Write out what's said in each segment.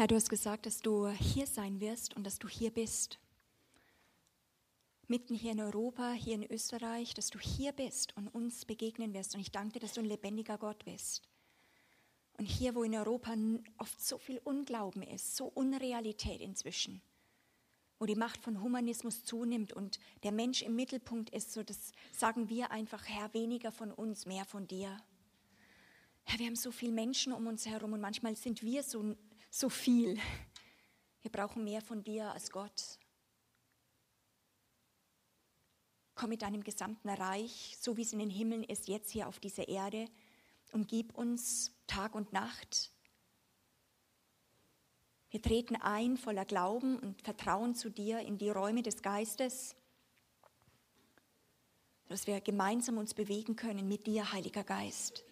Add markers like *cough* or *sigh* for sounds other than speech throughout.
Herr, du hast gesagt, dass du hier sein wirst und dass du hier bist. Mitten hier in Europa, hier in Österreich, dass du hier bist und uns begegnen wirst. Und ich danke dir, dass du ein lebendiger Gott bist. Und hier, wo in Europa oft so viel Unglauben ist, so Unrealität inzwischen, wo die Macht von Humanismus zunimmt und der Mensch im Mittelpunkt ist, so das sagen wir einfach, Herr, weniger von uns, mehr von dir. Herr, wir haben so viele Menschen um uns herum und manchmal sind wir so, so viel. Wir brauchen mehr von dir als Gott. Komm mit deinem gesamten Reich, so wie es in den Himmeln ist, jetzt hier auf dieser Erde und gib uns Tag und Nacht. Wir treten ein voller Glauben und Vertrauen zu dir in die Räume des Geistes, dass wir gemeinsam uns bewegen können mit dir, Heiliger Geist.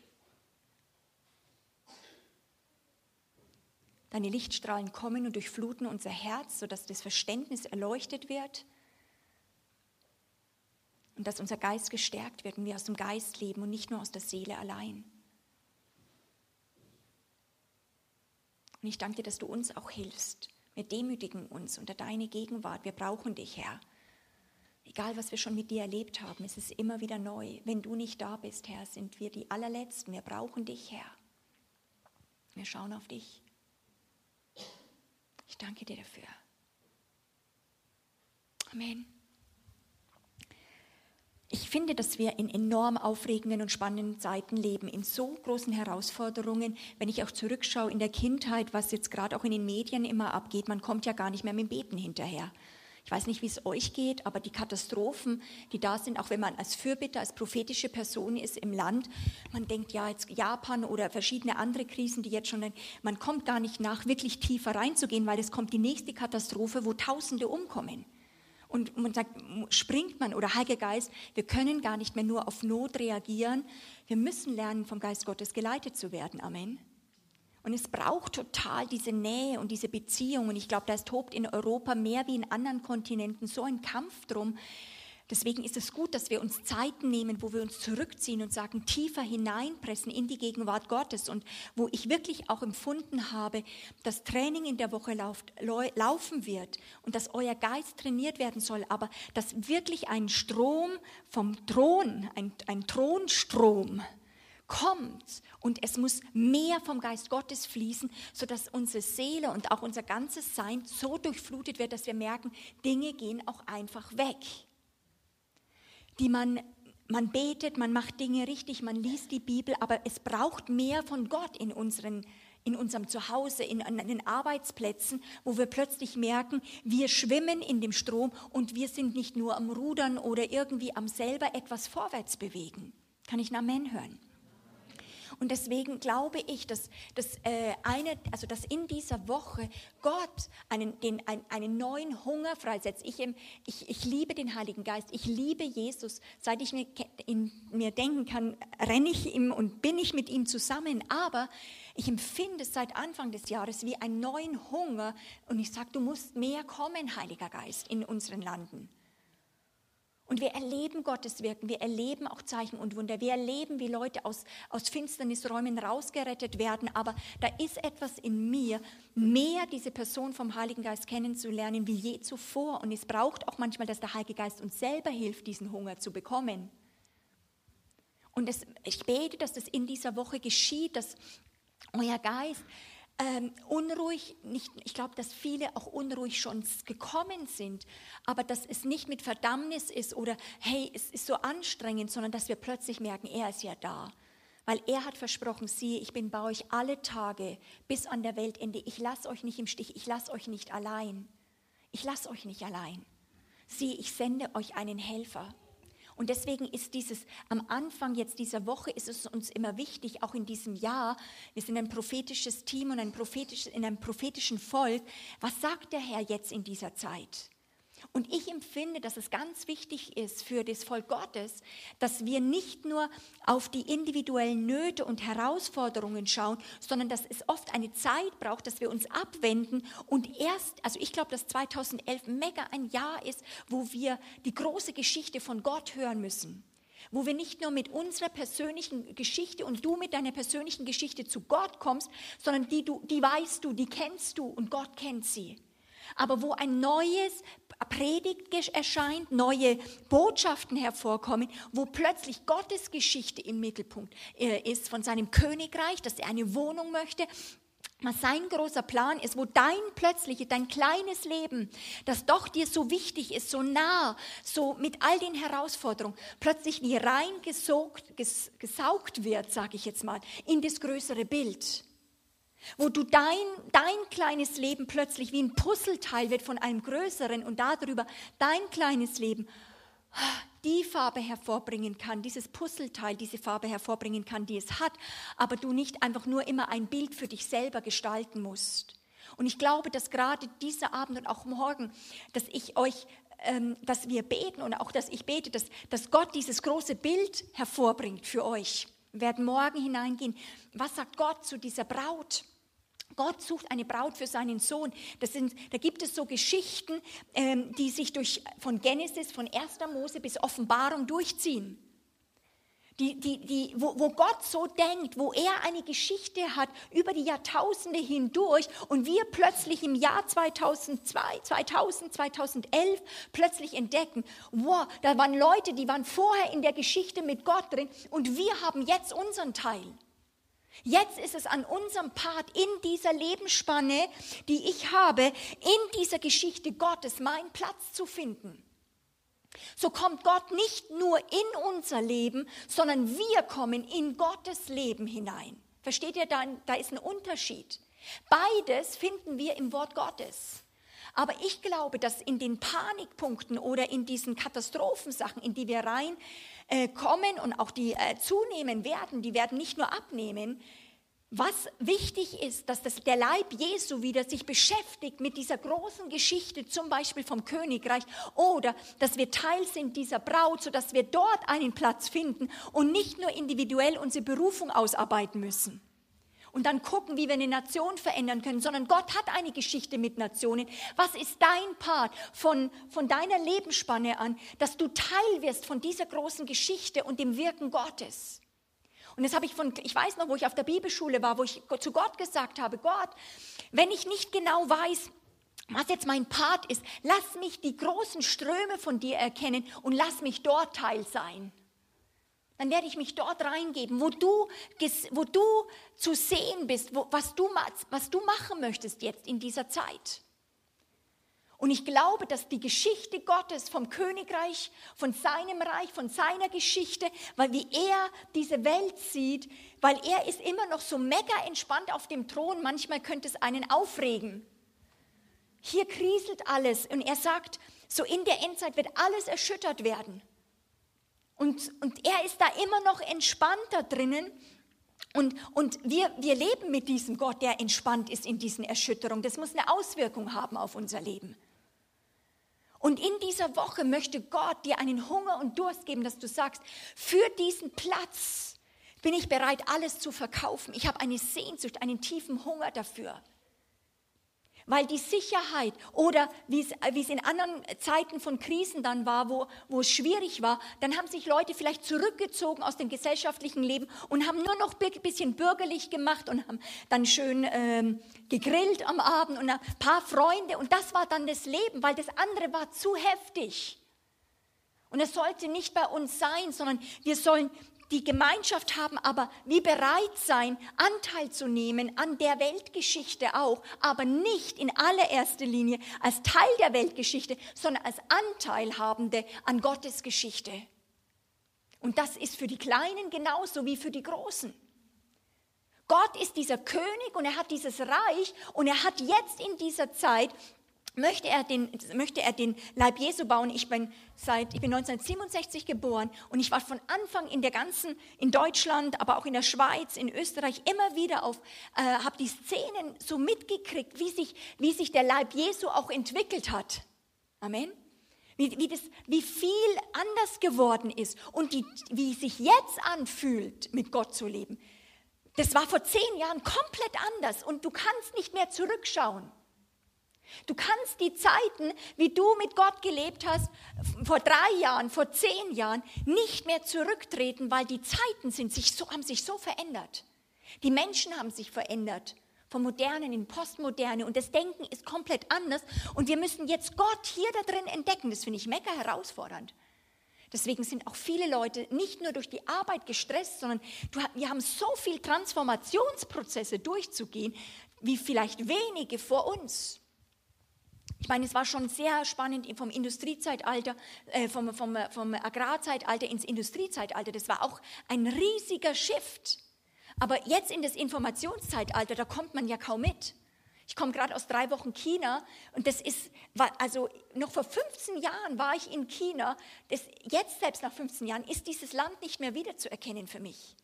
Deine Lichtstrahlen kommen und durchfluten unser Herz, sodass das Verständnis erleuchtet wird und dass unser Geist gestärkt wird und wir aus dem Geist leben und nicht nur aus der Seele allein. Und ich danke dir, dass du uns auch hilfst. Wir demütigen uns unter deine Gegenwart. Wir brauchen dich, Herr. Egal, was wir schon mit dir erlebt haben, es ist immer wieder neu. Wenn du nicht da bist, Herr, sind wir die allerletzten. Wir brauchen dich, Herr. Wir schauen auf dich. Ich danke dir dafür. Amen. Ich finde, dass wir in enorm aufregenden und spannenden Zeiten leben, in so großen Herausforderungen. Wenn ich auch zurückschaue in der Kindheit, was jetzt gerade auch in den Medien immer abgeht, man kommt ja gar nicht mehr mit dem Beten hinterher. Ich weiß nicht, wie es euch geht, aber die Katastrophen, die da sind, auch wenn man als Fürbitter, als prophetische Person ist im Land, man denkt ja jetzt Japan oder verschiedene andere Krisen, die jetzt schon, man kommt gar nicht nach, wirklich tiefer reinzugehen, weil es kommt die nächste Katastrophe, wo Tausende umkommen. Und man sagt, springt man oder Heiliger Geist, wir können gar nicht mehr nur auf Not reagieren. Wir müssen lernen, vom Geist Gottes geleitet zu werden. Amen. Und es braucht total diese Nähe und diese Beziehung. Und ich glaube, da tobt in Europa mehr wie in anderen Kontinenten so ein Kampf drum, Deswegen ist es gut, dass wir uns Zeiten nehmen, wo wir uns zurückziehen und sagen, tiefer hineinpressen in die Gegenwart Gottes. Und wo ich wirklich auch empfunden habe, dass Training in der Woche lauft, laufen wird und dass euer Geist trainiert werden soll, aber dass wirklich ein Strom vom Thron, ein, ein Thronstrom, kommt und es muss mehr vom Geist Gottes fließen, sodass unsere Seele und auch unser ganzes Sein so durchflutet wird, dass wir merken, Dinge gehen auch einfach weg die man, man betet, man macht Dinge richtig, man liest die Bibel, aber es braucht mehr von Gott in unseren in unserem Zuhause, in, in den Arbeitsplätzen, wo wir plötzlich merken, wir schwimmen in dem Strom und wir sind nicht nur am Rudern oder irgendwie am selber etwas vorwärts bewegen. Kann ich ein Amen hören? Und deswegen glaube ich, dass, dass, äh, eine, also dass in dieser Woche Gott einen, den, ein, einen neuen Hunger freisetzt. Ich, ich, ich liebe den Heiligen Geist, ich liebe Jesus. Seit ich mir, in mir denken kann, renne ich ihm und bin ich mit ihm zusammen. Aber ich empfinde seit Anfang des Jahres wie einen neuen Hunger und ich sage, du musst mehr kommen, Heiliger Geist, in unseren Landen. Und wir erleben Gottes Wirken, wir erleben auch Zeichen und Wunder, wir erleben, wie Leute aus, aus Finsternisräumen rausgerettet werden. Aber da ist etwas in mir, mehr diese Person vom Heiligen Geist kennenzulernen wie je zuvor. Und es braucht auch manchmal, dass der Heilige Geist uns selber hilft, diesen Hunger zu bekommen. Und es, ich bete, dass das in dieser Woche geschieht, dass euer Geist ähm, unruhig, nicht, ich glaube, dass viele auch unruhig schon gekommen sind, aber dass es nicht mit Verdammnis ist oder hey, es ist so anstrengend, sondern dass wir plötzlich merken, er ist ja da. Weil er hat versprochen, siehe, ich bin bei euch alle Tage bis an der Weltende. Ich lasse euch nicht im Stich, ich lasse euch nicht allein. Ich lasse euch nicht allein. Siehe, ich sende euch einen Helfer. Und deswegen ist dieses am Anfang jetzt dieser Woche ist es uns immer wichtig, auch in diesem Jahr, wir sind ein prophetisches Team und ein prophetisches, in einem prophetischen Volk. Was sagt der Herr jetzt in dieser Zeit? Und ich empfinde, dass es ganz wichtig ist für das Volk Gottes, dass wir nicht nur auf die individuellen Nöte und Herausforderungen schauen, sondern dass es oft eine Zeit braucht, dass wir uns abwenden und erst, also ich glaube, dass 2011 mega ein Jahr ist, wo wir die große Geschichte von Gott hören müssen. wo wir nicht nur mit unserer persönlichen Geschichte und du mit deiner persönlichen Geschichte zu Gott kommst, sondern die, du, die weißt du, die kennst du und Gott kennt sie. Aber wo ein neues Predigt erscheint, neue Botschaften hervorkommen, wo plötzlich Gottes Geschichte im Mittelpunkt äh, ist von seinem Königreich, dass er eine Wohnung möchte, was sein großer Plan ist, wo dein plötzliches, dein kleines Leben, das doch dir so wichtig ist, so nah, so mit all den Herausforderungen, plötzlich wie rein gesaugt, gesaugt wird, sage ich jetzt mal, in das größere Bild. Wo du dein, dein kleines Leben plötzlich wie ein Puzzleteil wird von einem größeren und darüber dein kleines Leben die Farbe hervorbringen kann, dieses Puzzleteil, diese Farbe hervorbringen kann, die es hat, aber du nicht einfach nur immer ein Bild für dich selber gestalten musst. Und ich glaube, dass gerade dieser Abend und auch morgen, dass ich euch, ähm, dass wir beten und auch, dass ich bete, dass, dass Gott dieses große Bild hervorbringt für euch. Werden morgen hineingehen. Was sagt Gott zu dieser Braut? Gott sucht eine Braut für seinen Sohn. Sind, da gibt es so Geschichten, ähm, die sich durch, von Genesis, von 1. Mose bis Offenbarung durchziehen. Die, die, die, wo, wo Gott so denkt, wo er eine Geschichte hat über die Jahrtausende hindurch und wir plötzlich im Jahr 2002, 2000, 2011 plötzlich entdecken, wow, da waren Leute, die waren vorher in der Geschichte mit Gott drin und wir haben jetzt unseren Teil. Jetzt ist es an unserem Part in dieser Lebensspanne, die ich habe, in dieser Geschichte Gottes meinen Platz zu finden. So kommt Gott nicht nur in unser Leben, sondern wir kommen in Gottes Leben hinein. Versteht ihr, da, da ist ein Unterschied. Beides finden wir im Wort Gottes. Aber ich glaube, dass in den Panikpunkten oder in diesen Katastrophensachen, in die wir rein äh, und auch die äh, zunehmen werden, die werden nicht nur abnehmen. Was wichtig ist, dass das, der Leib Jesu wieder sich beschäftigt mit dieser großen Geschichte, zum Beispiel vom Königreich, oder dass wir Teil sind dieser Braut, sodass wir dort einen Platz finden und nicht nur individuell unsere Berufung ausarbeiten müssen und dann gucken, wie wir eine Nation verändern können, sondern Gott hat eine Geschichte mit Nationen. Was ist dein Part von, von deiner Lebensspanne an, dass du Teil wirst von dieser großen Geschichte und dem Wirken Gottes? Und das habe ich von, ich weiß noch, wo ich auf der Bibelschule war, wo ich zu Gott gesagt habe, Gott, wenn ich nicht genau weiß, was jetzt mein Part ist, lass mich die großen Ströme von dir erkennen und lass mich dort Teil sein dann werde ich mich dort reingeben, wo du, wo du zu sehen bist, wo, was, du, was du machen möchtest jetzt in dieser Zeit. Und ich glaube, dass die Geschichte Gottes vom Königreich, von seinem Reich, von seiner Geschichte, weil wie er diese Welt sieht, weil er ist immer noch so mega entspannt auf dem Thron, manchmal könnte es einen aufregen. Hier kriselt alles und er sagt, so in der Endzeit wird alles erschüttert werden. Und, und er ist da immer noch entspannter drinnen. Und, und wir, wir leben mit diesem Gott, der entspannt ist in diesen Erschütterungen. Das muss eine Auswirkung haben auf unser Leben. Und in dieser Woche möchte Gott dir einen Hunger und Durst geben, dass du sagst, für diesen Platz bin ich bereit, alles zu verkaufen. Ich habe eine Sehnsucht, einen tiefen Hunger dafür weil die Sicherheit oder wie es, wie es in anderen Zeiten von Krisen dann war, wo, wo es schwierig war, dann haben sich Leute vielleicht zurückgezogen aus dem gesellschaftlichen Leben und haben nur noch ein bisschen bürgerlich gemacht und haben dann schön ähm, gegrillt am Abend und ein paar Freunde und das war dann das Leben, weil das andere war zu heftig. Und es sollte nicht bei uns sein, sondern wir sollen die Gemeinschaft haben, aber wie bereit sein, Anteil zu nehmen an der Weltgeschichte auch, aber nicht in allererster Linie als Teil der Weltgeschichte, sondern als Anteilhabende an Gottes Geschichte. Und das ist für die Kleinen genauso wie für die Großen. Gott ist dieser König und er hat dieses Reich und er hat jetzt in dieser Zeit möchte er den, möchte er den Leib Jesu bauen. Ich bin, seit, ich bin 1967 geboren und ich war von Anfang in der ganzen, in Deutschland, aber auch in der Schweiz, in Österreich immer wieder auf, äh, habe die Szenen so mitgekriegt, wie sich, wie sich der Leib Jesu auch entwickelt hat. Amen. Wie, wie, das, wie viel anders geworden ist und die, wie sich jetzt anfühlt, mit Gott zu leben. Das war vor zehn Jahren komplett anders und du kannst nicht mehr zurückschauen. Du kannst die Zeiten, wie du mit Gott gelebt hast, vor drei Jahren, vor zehn Jahren, nicht mehr zurücktreten, weil die Zeiten sind sich so, haben sich so verändert. Die Menschen haben sich verändert. Vom Modernen in Postmoderne und das Denken ist komplett anders und wir müssen jetzt Gott hier da drin entdecken. Das finde ich mega herausfordernd. Deswegen sind auch viele Leute nicht nur durch die Arbeit gestresst, sondern wir haben so viele Transformationsprozesse durchzugehen, wie vielleicht wenige vor uns. Ich meine, es war schon sehr spannend vom Industriezeitalter, äh, vom, vom, vom Agrarzeitalter ins Industriezeitalter. Das war auch ein riesiger Shift. Aber jetzt in das Informationszeitalter, da kommt man ja kaum mit. Ich komme gerade aus drei Wochen China und das ist, also noch vor 15 Jahren war ich in China. Das, jetzt selbst nach 15 Jahren ist dieses Land nicht mehr wiederzuerkennen für mich.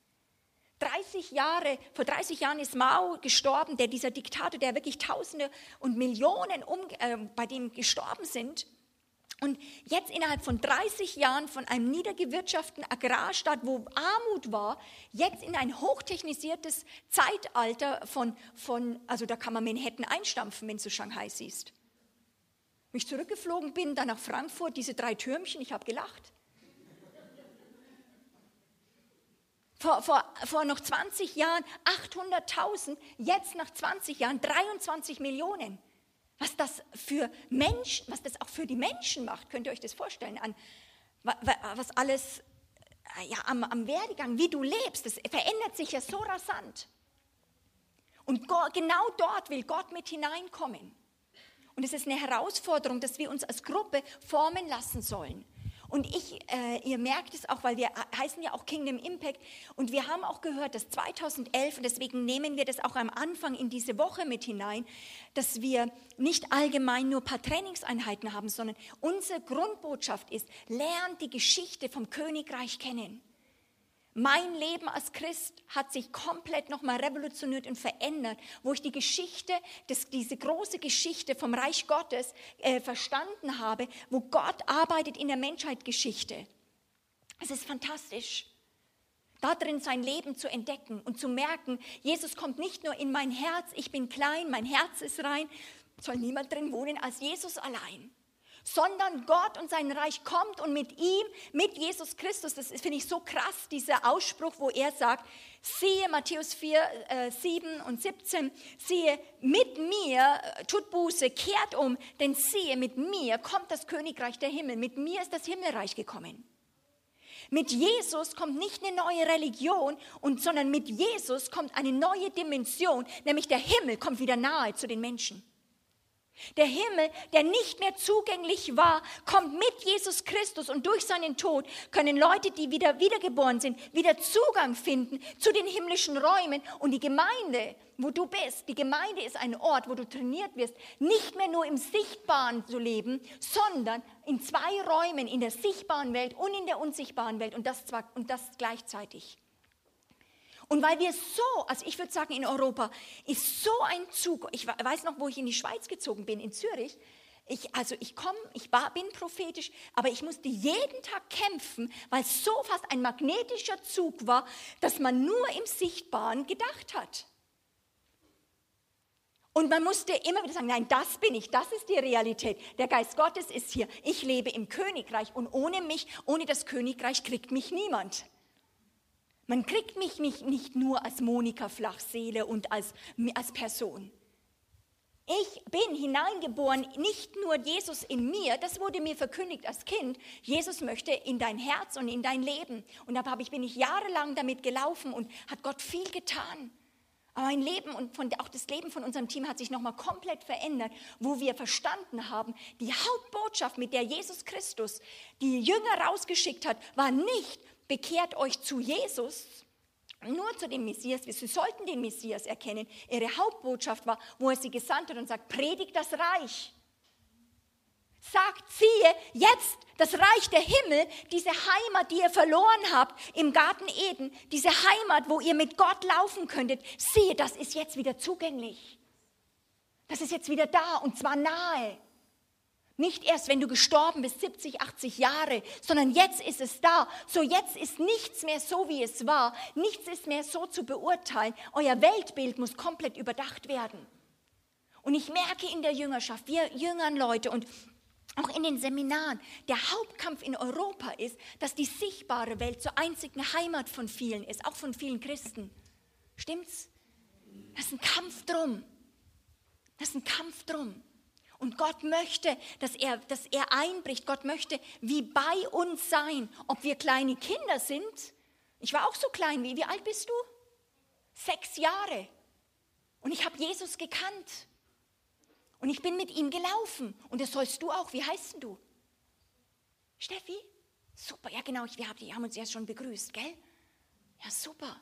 30 Jahre, vor 30 Jahren ist Mao gestorben, der dieser Diktator, der wirklich Tausende und Millionen um, äh, bei dem gestorben sind. Und jetzt innerhalb von 30 Jahren von einem niedergewirtschafteten Agrarstaat, wo Armut war, jetzt in ein hochtechnisiertes Zeitalter von, von also da kann man Manhattan einstampfen, wenn du Shanghai siehst. Wenn ich zurückgeflogen bin, dann nach Frankfurt, diese drei Türmchen, ich habe gelacht. Vor, vor, vor noch 20 Jahren 800.000, jetzt nach 20 Jahren 23 Millionen. Was das für Menschen, was das auch für die Menschen macht, könnt ihr euch das vorstellen, an, was alles äh, ja, am, am Werdegang, wie du lebst, das verändert sich ja so rasant. Und genau dort will Gott mit hineinkommen. Und es ist eine Herausforderung, dass wir uns als Gruppe formen lassen sollen. Und ich, äh, ihr merkt es auch, weil wir heißen ja auch Kingdom Impact und wir haben auch gehört, dass 2011, und deswegen nehmen wir das auch am Anfang in diese Woche mit hinein, dass wir nicht allgemein nur ein paar Trainingseinheiten haben, sondern unsere Grundbotschaft ist, lernt die Geschichte vom Königreich kennen. Mein Leben als Christ hat sich komplett nochmal revolutioniert und verändert, wo ich die Geschichte, das, diese große Geschichte vom Reich Gottes äh, verstanden habe, wo Gott arbeitet in der Menschheitsgeschichte. Es ist fantastisch, da drin sein Leben zu entdecken und zu merken, Jesus kommt nicht nur in mein Herz, ich bin klein, mein Herz ist rein, soll niemand drin wohnen als Jesus allein sondern Gott und sein Reich kommt und mit ihm, mit Jesus Christus, das finde ich so krass, dieser Ausspruch, wo er sagt, siehe Matthäus 4, äh, 7 und 17, siehe, mit mir, äh, tut Buße, kehrt um, denn siehe, mit mir kommt das Königreich der Himmel, mit mir ist das Himmelreich gekommen. Mit Jesus kommt nicht eine neue Religion, und, sondern mit Jesus kommt eine neue Dimension, nämlich der Himmel kommt wieder nahe zu den Menschen. Der Himmel, der nicht mehr zugänglich war, kommt mit Jesus Christus und durch seinen Tod können Leute, die wieder wiedergeboren sind, wieder Zugang finden zu den himmlischen Räumen und die Gemeinde, wo du bist. Die Gemeinde ist ein Ort, wo du trainiert wirst, nicht mehr nur im Sichtbaren zu leben, sondern in zwei Räumen, in der sichtbaren Welt und in der unsichtbaren Welt und das, zwar, und das gleichzeitig. Und weil wir so, also ich würde sagen, in Europa ist so ein Zug, ich weiß noch, wo ich in die Schweiz gezogen bin, in Zürich, ich, also ich komme, ich war, bin prophetisch, aber ich musste jeden Tag kämpfen, weil es so fast ein magnetischer Zug war, dass man nur im Sichtbaren gedacht hat. Und man musste immer wieder sagen, nein, das bin ich, das ist die Realität. Der Geist Gottes ist hier. Ich lebe im Königreich und ohne mich, ohne das Königreich kriegt mich niemand. Man kriegt mich nicht nur als Monika Flachseele und als, als Person. Ich bin hineingeboren, nicht nur Jesus in mir, das wurde mir verkündigt als Kind. Jesus möchte in dein Herz und in dein Leben. Und da bin ich jahrelang damit gelaufen und hat Gott viel getan. Aber mein Leben und von, auch das Leben von unserem Team hat sich nochmal komplett verändert, wo wir verstanden haben, die Hauptbotschaft, mit der Jesus Christus die Jünger rausgeschickt hat, war nicht, bekehrt euch zu Jesus, nur zu dem Messias. Sie sollten den Messias erkennen. Ihre Hauptbotschaft war, wo er sie gesandt hat und sagt, predigt das Reich. Sagt, siehe, jetzt das Reich der Himmel, diese Heimat, die ihr verloren habt im Garten Eden, diese Heimat, wo ihr mit Gott laufen könntet, siehe, das ist jetzt wieder zugänglich. Das ist jetzt wieder da und zwar nahe. Nicht erst, wenn du gestorben bist, 70, 80 Jahre, sondern jetzt ist es da. So jetzt ist nichts mehr so, wie es war. Nichts ist mehr so zu beurteilen. Euer Weltbild muss komplett überdacht werden. Und ich merke in der Jüngerschaft, wir jüngern Leute und auch in den Seminaren, der Hauptkampf in Europa ist, dass die sichtbare Welt zur einzigen Heimat von vielen ist, auch von vielen Christen. Stimmt's? Das ist ein Kampf drum. Das ist ein Kampf drum. Und Gott möchte, dass er, dass er einbricht. Gott möchte wie bei uns sein, ob wir kleine Kinder sind. Ich war auch so klein. Wie, wie alt bist du? Sechs Jahre. Und ich habe Jesus gekannt. Und ich bin mit ihm gelaufen. Und das sollst du auch. Wie heißt du? Steffi? Super, ja genau, wir haben uns erst schon begrüßt, gell? Ja, super.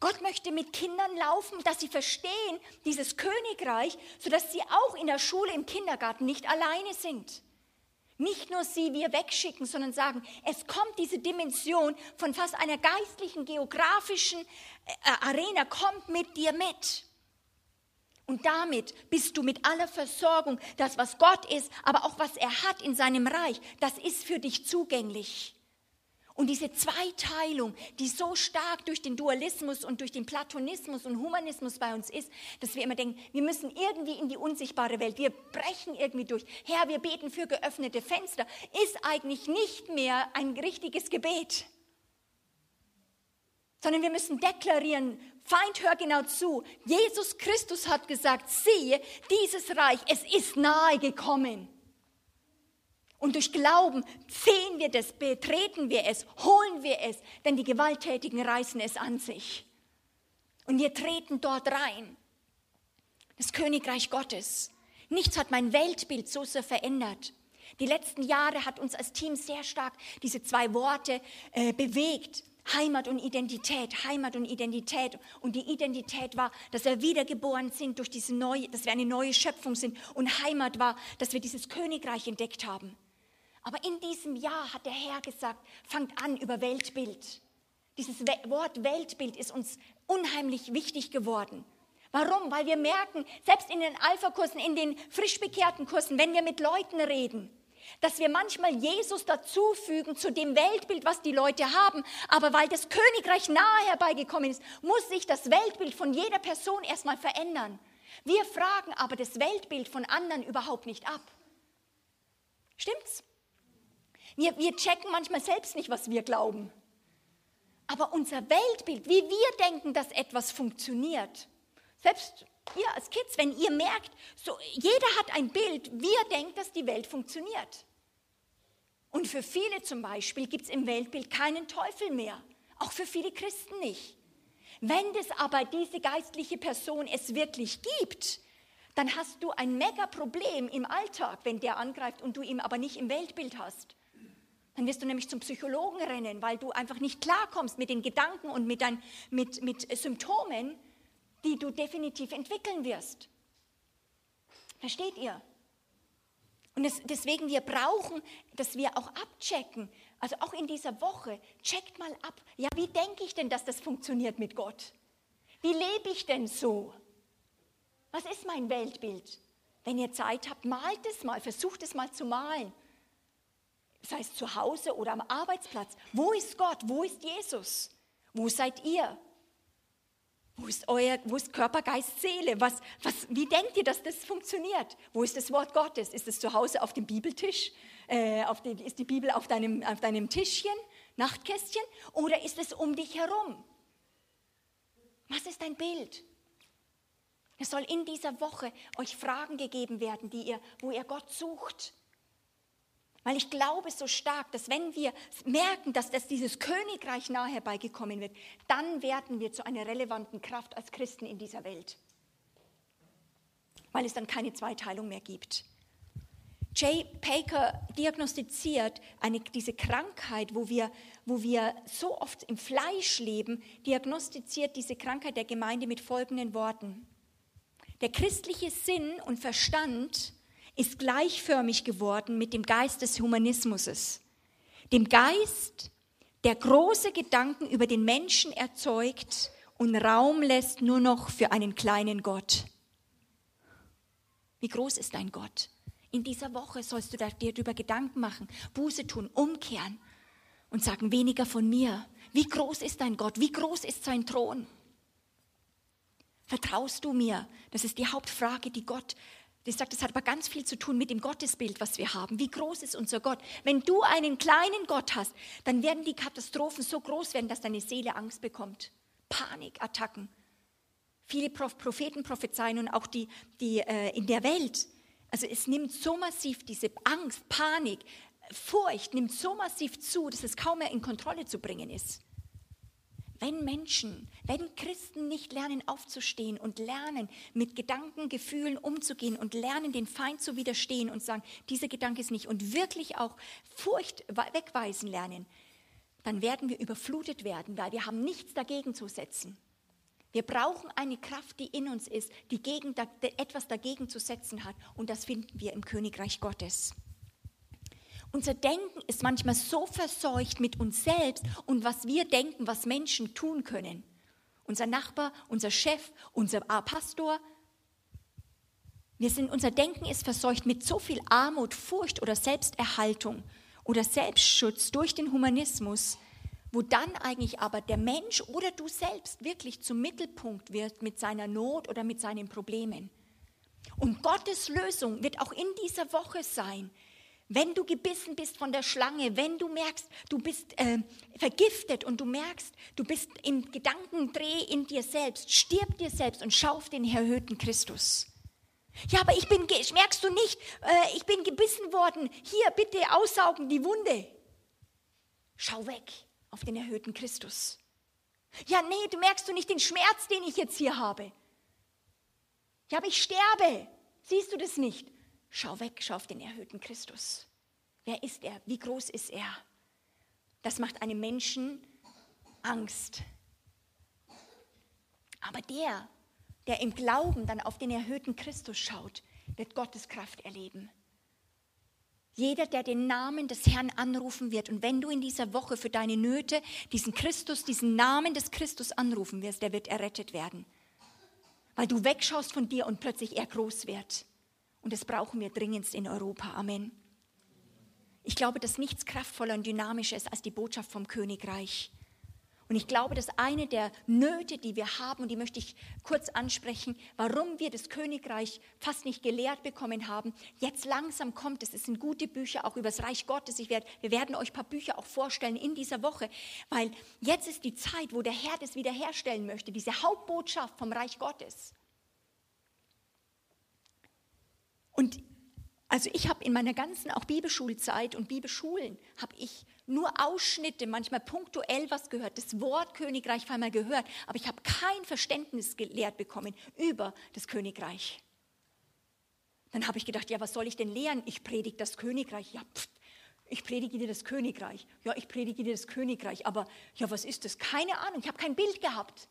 Gott möchte mit Kindern laufen, dass sie verstehen, dieses Königreich, sodass sie auch in der Schule, im Kindergarten nicht alleine sind. Nicht nur sie wir wegschicken, sondern sagen, es kommt diese Dimension von fast einer geistlichen, geografischen äh, Arena, kommt mit dir mit. Und damit bist du mit aller Versorgung, das, was Gott ist, aber auch was er hat in seinem Reich, das ist für dich zugänglich. Und diese Zweiteilung, die so stark durch den Dualismus und durch den Platonismus und Humanismus bei uns ist, dass wir immer denken, wir müssen irgendwie in die unsichtbare Welt, wir brechen irgendwie durch. Herr, wir beten für geöffnete Fenster, ist eigentlich nicht mehr ein richtiges Gebet sondern wir müssen deklarieren, Feind, hör genau zu. Jesus Christus hat gesagt, siehe, dieses Reich, es ist nahe gekommen. Und durch Glauben sehen wir das, betreten wir es, holen wir es, denn die Gewalttätigen reißen es an sich. Und wir treten dort rein. Das Königreich Gottes. Nichts hat mein Weltbild so sehr verändert. Die letzten Jahre hat uns als Team sehr stark diese zwei Worte äh, bewegt. Heimat und Identität, Heimat und Identität. Und die Identität war, dass wir wiedergeboren sind durch diese neue, dass wir eine neue Schöpfung sind. Und Heimat war, dass wir dieses Königreich entdeckt haben. Aber in diesem Jahr hat der Herr gesagt, fangt an über Weltbild. Dieses Wort Weltbild ist uns unheimlich wichtig geworden. Warum? Weil wir merken, selbst in den Alpha-Kursen, in den frisch bekehrten Kursen, wenn wir mit Leuten reden, dass wir manchmal Jesus dazufügen zu dem Weltbild, was die Leute haben. Aber weil das Königreich nahe herbeigekommen ist, muss sich das Weltbild von jeder Person erstmal verändern. Wir fragen aber das Weltbild von anderen überhaupt nicht ab. Stimmt's? Wir, wir checken manchmal selbst nicht, was wir glauben. Aber unser Weltbild, wie wir denken, dass etwas funktioniert, selbst ihr als Kids, wenn ihr merkt, so, jeder hat ein Bild, wie er denkt, dass die Welt funktioniert. Und für viele zum Beispiel gibt es im Weltbild keinen Teufel mehr, auch für viele Christen nicht. Wenn es aber diese geistliche Person es wirklich gibt, dann hast du ein mega Problem im Alltag, wenn der angreift und du ihn aber nicht im Weltbild hast. Dann wirst du nämlich zum Psychologen rennen, weil du einfach nicht klarkommst mit den Gedanken und mit, dein, mit, mit Symptomen, die du definitiv entwickeln wirst. Versteht ihr? Und das, deswegen, wir brauchen, dass wir auch abchecken. Also auch in dieser Woche, checkt mal ab. Ja, wie denke ich denn, dass das funktioniert mit Gott? Wie lebe ich denn so? Was ist mein Weltbild? Wenn ihr Zeit habt, malt es mal, versucht es mal zu malen. Sei es zu Hause oder am Arbeitsplatz. Wo ist Gott? Wo ist Jesus? Wo seid ihr? Wo ist euer, wo ist Körper, Geist, Seele? Was, was, wie denkt ihr, dass das funktioniert? Wo ist das Wort Gottes? Ist es zu Hause auf dem Bibeltisch? Äh, auf die, ist die Bibel auf deinem, auf deinem Tischchen, Nachtkästchen? Oder ist es um dich herum? Was ist dein Bild? Es soll in dieser Woche euch Fragen gegeben werden, die ihr, wo ihr Gott sucht. Weil ich glaube so stark, dass wenn wir merken, dass das dieses Königreich nahe herbeigekommen wird, dann werden wir zu einer relevanten Kraft als Christen in dieser Welt. Weil es dann keine Zweiteilung mehr gibt. Jay Baker diagnostiziert eine, diese Krankheit, wo wir, wo wir so oft im Fleisch leben, diagnostiziert diese Krankheit der Gemeinde mit folgenden Worten. Der christliche Sinn und Verstand ist gleichförmig geworden mit dem Geist des Humanismus, dem Geist, der große Gedanken über den Menschen erzeugt und Raum lässt nur noch für einen kleinen Gott. Wie groß ist dein Gott? In dieser Woche sollst du dir darüber Gedanken machen, Buße tun, umkehren und sagen, weniger von mir. Wie groß ist dein Gott? Wie groß ist sein Thron? Vertraust du mir? Das ist die Hauptfrage, die Gott ich sage, das hat aber ganz viel zu tun mit dem Gottesbild, was wir haben. Wie groß ist unser Gott? Wenn du einen kleinen Gott hast, dann werden die Katastrophen so groß werden, dass deine Seele Angst bekommt. Panikattacken. Viele Propheten prophezeien und auch die, die äh, in der Welt. Also es nimmt so massiv diese Angst, Panik, Furcht nimmt so massiv zu, dass es kaum mehr in Kontrolle zu bringen ist. Wenn Menschen, wenn Christen nicht lernen aufzustehen und lernen, mit Gedanken, Gefühlen umzugehen und lernen, den Feind zu widerstehen und sagen, dieser Gedanke ist nicht und wirklich auch Furcht wegweisen lernen, dann werden wir überflutet werden, weil wir haben nichts dagegen zu setzen. Wir brauchen eine Kraft, die in uns ist, die gegen, etwas dagegen zu setzen hat. Und das finden wir im Königreich Gottes. Unser Denken ist manchmal so verseucht mit uns selbst und was wir denken, was Menschen tun können. Unser Nachbar, unser Chef, unser Pastor. Wir sind, unser Denken ist verseucht mit so viel Armut, Furcht oder Selbsterhaltung oder Selbstschutz durch den Humanismus, wo dann eigentlich aber der Mensch oder du selbst wirklich zum Mittelpunkt wird mit seiner Not oder mit seinen Problemen. Und Gottes Lösung wird auch in dieser Woche sein, wenn du gebissen bist von der Schlange, wenn du merkst, du bist äh, vergiftet und du merkst, du bist im Gedankendreh in dir selbst, stirb dir selbst und schau auf den erhöhten Christus. Ja, aber ich bin, merkst du nicht, äh, ich bin gebissen worden. Hier, bitte aussaugen die Wunde. Schau weg auf den erhöhten Christus. Ja, nee, du merkst du nicht den Schmerz, den ich jetzt hier habe. Ja, aber ich sterbe. Siehst du das nicht? Schau weg, schau auf den erhöhten Christus. Wer ist er? Wie groß ist er? Das macht einem Menschen Angst. Aber der, der im Glauben dann auf den erhöhten Christus schaut, wird Gottes Kraft erleben. Jeder, der den Namen des Herrn anrufen wird, und wenn du in dieser Woche für deine Nöte diesen Christus, diesen Namen des Christus anrufen wirst, der wird errettet werden. Weil du wegschaust von dir und plötzlich er groß wird. Und das brauchen wir dringendst in Europa. Amen. Ich glaube, dass nichts kraftvoller und dynamischer ist als die Botschaft vom Königreich. Und ich glaube, dass eine der Nöte, die wir haben, und die möchte ich kurz ansprechen, warum wir das Königreich fast nicht gelehrt bekommen haben, jetzt langsam kommt es. Es sind gute Bücher auch über das Reich Gottes. Ich werd, wir werden euch ein paar Bücher auch vorstellen in dieser Woche, weil jetzt ist die Zeit, wo der Herr das wiederherstellen möchte, diese Hauptbotschaft vom Reich Gottes. Und also ich habe in meiner ganzen auch Bibelschulzeit und Bibelschulen habe ich nur Ausschnitte, manchmal punktuell was gehört, das Wort Königreich war mal gehört, aber ich habe kein Verständnis gelehrt bekommen über das Königreich. Dann habe ich gedacht, ja, was soll ich denn lehren? Ich predige das Königreich. Ja, pft, ich predige dir das Königreich. Ja, ich predige dir das Königreich. Aber ja, was ist das? Keine Ahnung. Ich habe kein Bild gehabt.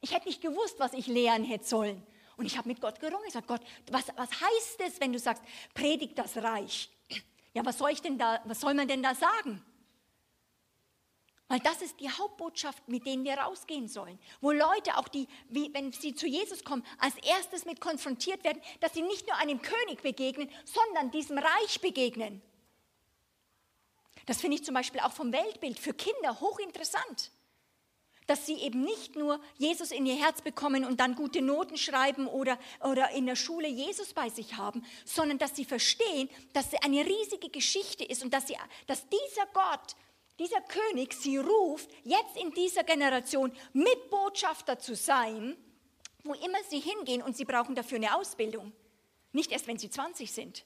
Ich hätte nicht gewusst, was ich lehren hätte sollen. Und ich habe mit Gott gerungen. Ich sage, Gott, was, was heißt es, wenn du sagst, predigt das Reich? Ja, was soll, ich denn da, was soll man denn da sagen? Weil das ist die Hauptbotschaft, mit denen wir rausgehen sollen. Wo Leute, auch die, wie, wenn sie zu Jesus kommen, als erstes mit konfrontiert werden, dass sie nicht nur einem König begegnen, sondern diesem Reich begegnen. Das finde ich zum Beispiel auch vom Weltbild für Kinder hochinteressant dass sie eben nicht nur Jesus in ihr Herz bekommen und dann gute Noten schreiben oder, oder in der Schule Jesus bei sich haben, sondern dass sie verstehen, dass es eine riesige Geschichte ist und dass, sie, dass dieser Gott, dieser König sie ruft, jetzt in dieser Generation Mitbotschafter zu sein, wo immer sie hingehen und sie brauchen dafür eine Ausbildung. Nicht erst, wenn sie 20 sind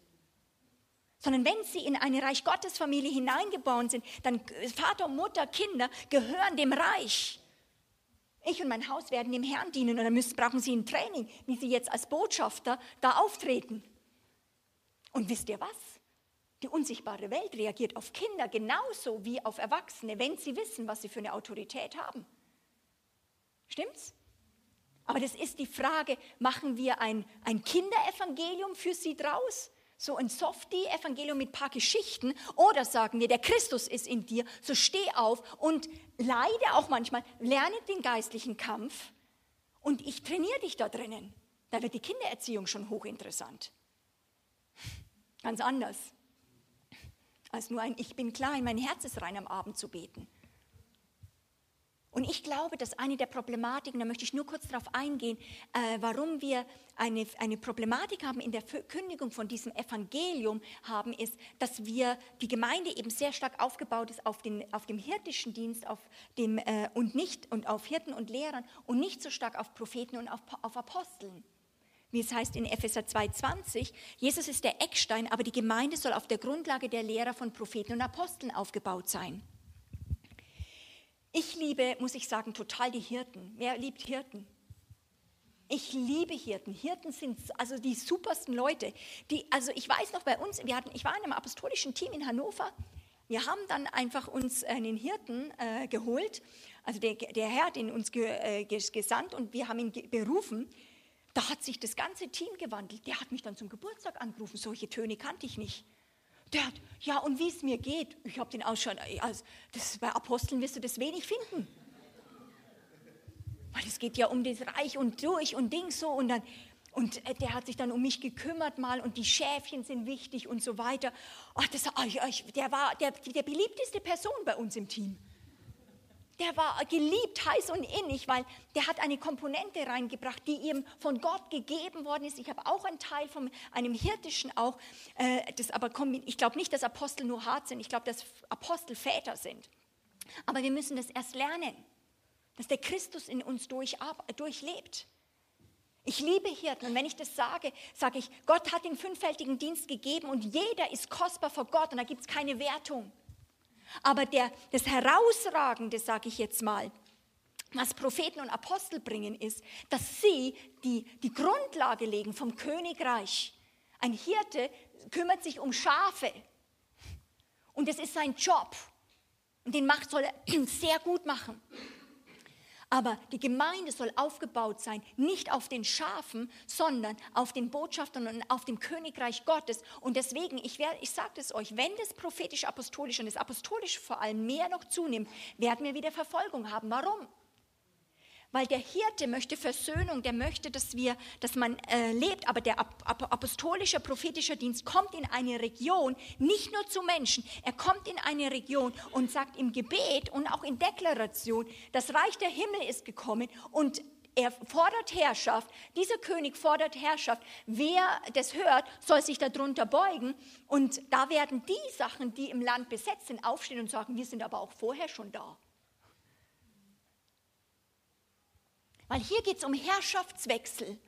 sondern wenn sie in eine Reich Gottes Familie hineingeboren sind, dann Vater, Mutter, Kinder gehören dem Reich. Ich und mein Haus werden dem Herrn dienen und dann brauchen sie ein Training, wie sie jetzt als Botschafter da auftreten. Und wisst ihr was? Die unsichtbare Welt reagiert auf Kinder genauso wie auf Erwachsene, wenn sie wissen, was sie für eine Autorität haben. Stimmt's? Aber das ist die Frage, machen wir ein, ein Kinderevangelium für sie draus? So ein Softie-Evangelium mit ein paar Geschichten oder sagen wir, der Christus ist in dir, so steh auf und leide auch manchmal, lerne den geistlichen Kampf und ich trainiere dich da drinnen. Da wird die Kindererziehung schon hochinteressant. Ganz anders als nur ein Ich bin klein, mein Herz ist rein am Abend zu beten. Und ich glaube, dass eine der Problematiken, da möchte ich nur kurz darauf eingehen, äh, warum wir eine, eine Problematik haben in der Verkündigung von diesem Evangelium haben, ist, dass wir die Gemeinde eben sehr stark aufgebaut ist auf, den, auf dem hirtischen Dienst auf dem, äh, und nicht und auf Hirten und Lehrern und nicht so stark auf Propheten und auf, auf Aposteln wie es heißt in Epheser 2,20, Jesus ist der Eckstein, aber die Gemeinde soll auf der Grundlage der Lehrer von Propheten und Aposteln aufgebaut sein. Ich liebe, muss ich sagen, total die Hirten. Wer liebt Hirten? Ich liebe Hirten. Hirten sind also die supersten Leute. Die, also ich weiß noch bei uns, wir hatten, ich war in einem apostolischen Team in Hannover. Wir haben dann einfach uns einen Hirten äh, geholt. Also der, der, Herr hat ihn uns ge, äh, gesandt und wir haben ihn berufen. Da hat sich das ganze Team gewandelt. Der hat mich dann zum Geburtstag angerufen. Solche Töne kannte ich nicht. Der hat, ja, und wie es mir geht, ich habe den Ausschau, also, das, bei Aposteln wirst du das wenig finden. Weil es geht ja um das Reich und durch und Ding so und dann, und äh, der hat sich dann um mich gekümmert mal und die Schäfchen sind wichtig und so weiter. Ach, das, der war der, der beliebteste Person bei uns im Team der war geliebt, heiß und innig, weil der hat eine Komponente reingebracht, die ihm von Gott gegeben worden ist. Ich habe auch einen Teil von einem Hirtischen auch, äh, das aber ich glaube nicht, dass Apostel nur hart sind, ich glaube, dass Apostel Väter sind. Aber wir müssen das erst lernen, dass der Christus in uns durch, durchlebt. Ich liebe Hirten und wenn ich das sage, sage ich, Gott hat den fünffältigen Dienst gegeben und jeder ist kostbar vor Gott und da gibt es keine Wertung. Aber der, das Herausragende, sage ich jetzt mal, was Propheten und Apostel bringen, ist, dass sie die, die Grundlage legen vom Königreich. Ein Hirte kümmert sich um Schafe und das ist sein Job. Und den macht, soll er *clears throat* sehr gut machen. Aber die Gemeinde soll aufgebaut sein, nicht auf den Schafen, sondern auf den Botschaftern und auf dem Königreich Gottes. Und deswegen, ich, ich sage es euch, wenn das prophetisch-apostolische und das apostolische vor allem mehr noch zunimmt, werden wir wieder Verfolgung haben. Warum? Weil der Hirte möchte Versöhnung, der möchte, dass wir, dass man äh, lebt, aber der apostolische, prophetische Dienst kommt in eine Region, nicht nur zu Menschen, er kommt in eine Region und sagt im Gebet und auch in Deklaration, das Reich der Himmel ist gekommen und er fordert Herrschaft, dieser König fordert Herrschaft. Wer das hört, soll sich darunter beugen. Und da werden die Sachen, die im Land besetzt sind, aufstehen und sagen, wir sind aber auch vorher schon da. Weil hier geht es um Herrschaftswechsel.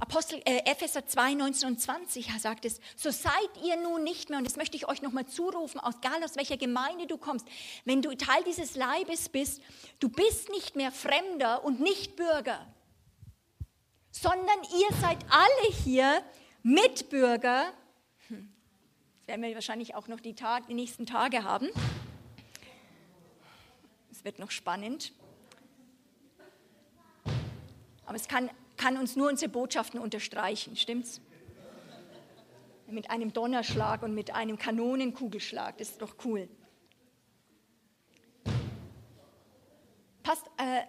Apostel, äh, Epheser 2, 19 und 20 sagt es, so seid ihr nun nicht mehr, und das möchte ich euch nochmal zurufen, egal aus welcher Gemeinde du kommst, wenn du Teil dieses Leibes bist, du bist nicht mehr Fremder und nicht Bürger, sondern ihr seid alle hier Mitbürger. Hm, das werden wir wahrscheinlich auch noch die, Tag, die nächsten Tage haben. Wird noch spannend. Aber es kann, kann uns nur unsere Botschaften unterstreichen, stimmt's? Mit einem Donnerschlag und mit einem Kanonenkugelschlag, das ist doch cool. Passt, äh,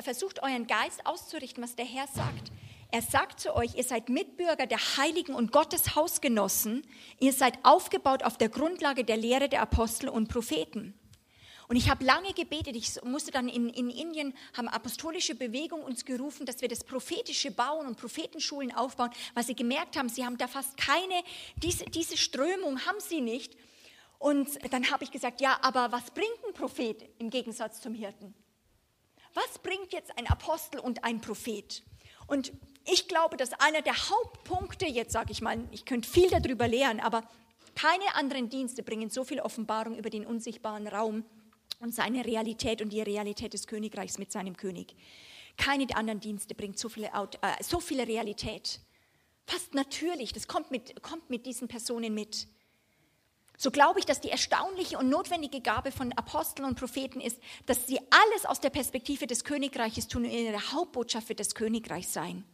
versucht euren Geist auszurichten, was der Herr sagt. Er sagt zu euch, ihr seid Mitbürger der Heiligen und Gottes Hausgenossen. Ihr seid aufgebaut auf der Grundlage der Lehre der Apostel und Propheten. Und ich habe lange gebetet, ich musste dann in, in Indien, haben apostolische Bewegung uns gerufen, dass wir das prophetische bauen und Prophetenschulen aufbauen, weil sie gemerkt haben, sie haben da fast keine, diese, diese Strömung haben sie nicht. Und dann habe ich gesagt, ja, aber was bringt ein Prophet im Gegensatz zum Hirten? Was bringt jetzt ein Apostel und ein Prophet? Und ich glaube, dass einer der Hauptpunkte, jetzt sage ich mal, ich könnte viel darüber lehren, aber keine anderen Dienste bringen so viel Offenbarung über den unsichtbaren Raum und seine Realität und die Realität des Königreichs mit seinem König. Keine der anderen Dienste bringt so, viele, äh, so viele Realität. Fast natürlich, das kommt mit, kommt mit diesen Personen mit. So glaube ich, dass die erstaunliche und notwendige Gabe von Aposteln und Propheten ist, dass sie alles aus der Perspektive des Königreiches tun und ihre Hauptbotschaft wird das Königreich sein.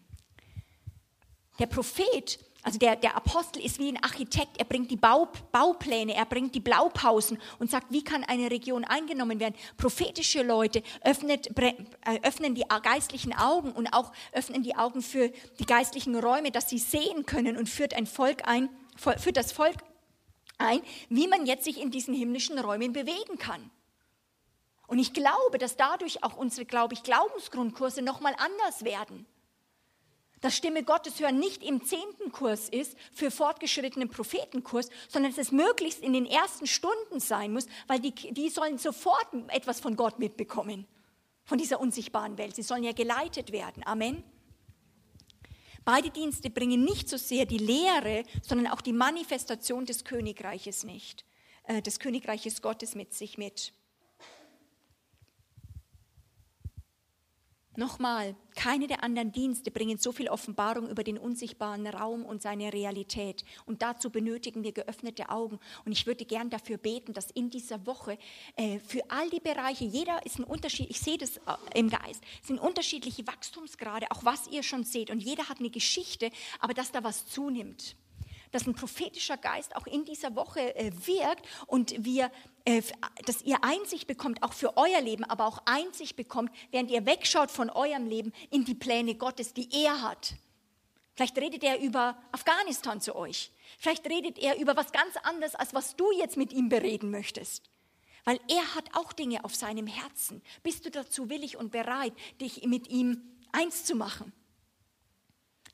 Der Prophet also der, der Apostel ist wie ein Architekt, er bringt die Bau, Baupläne, er bringt die Blaupausen und sagt, wie kann eine Region eingenommen werden. Prophetische Leute öffnet, äh, öffnen die geistlichen Augen und auch öffnen die Augen für die geistlichen Räume, dass sie sehen können und führt ein Volk ein, führt das Volk ein, wie man jetzt sich in diesen himmlischen Räumen bewegen kann. Und ich glaube, dass dadurch auch unsere, glaube ich, Glaubensgrundkurse nochmal anders werden. Dass Stimme Gottes hören nicht im zehnten Kurs ist für fortgeschrittenen Prophetenkurs, sondern dass es möglichst in den ersten Stunden sein muss, weil die, die sollen sofort etwas von Gott mitbekommen, von dieser unsichtbaren Welt. Sie sollen ja geleitet werden. Amen. Beide Dienste bringen nicht so sehr die Lehre, sondern auch die Manifestation des Königreiches nicht, äh, des Königreiches Gottes mit sich mit. Nochmal, keine der anderen Dienste bringen so viel Offenbarung über den unsichtbaren Raum und seine Realität. Und dazu benötigen wir geöffnete Augen. Und ich würde gern dafür beten, dass in dieser Woche äh, für all die Bereiche, jeder ist ein Unterschied, ich sehe das äh, im Geist, sind unterschiedliche Wachstumsgrade, auch was ihr schon seht. Und jeder hat eine Geschichte, aber dass da was zunimmt dass ein prophetischer Geist auch in dieser Woche äh, wirkt und wir, äh, dass ihr Einsicht bekommt, auch für euer Leben, aber auch Einsicht bekommt, während ihr wegschaut von eurem Leben in die Pläne Gottes, die er hat. Vielleicht redet er über Afghanistan zu euch. Vielleicht redet er über was ganz anderes, als was du jetzt mit ihm bereden möchtest. Weil er hat auch Dinge auf seinem Herzen. Bist du dazu willig und bereit, dich mit ihm eins zu machen?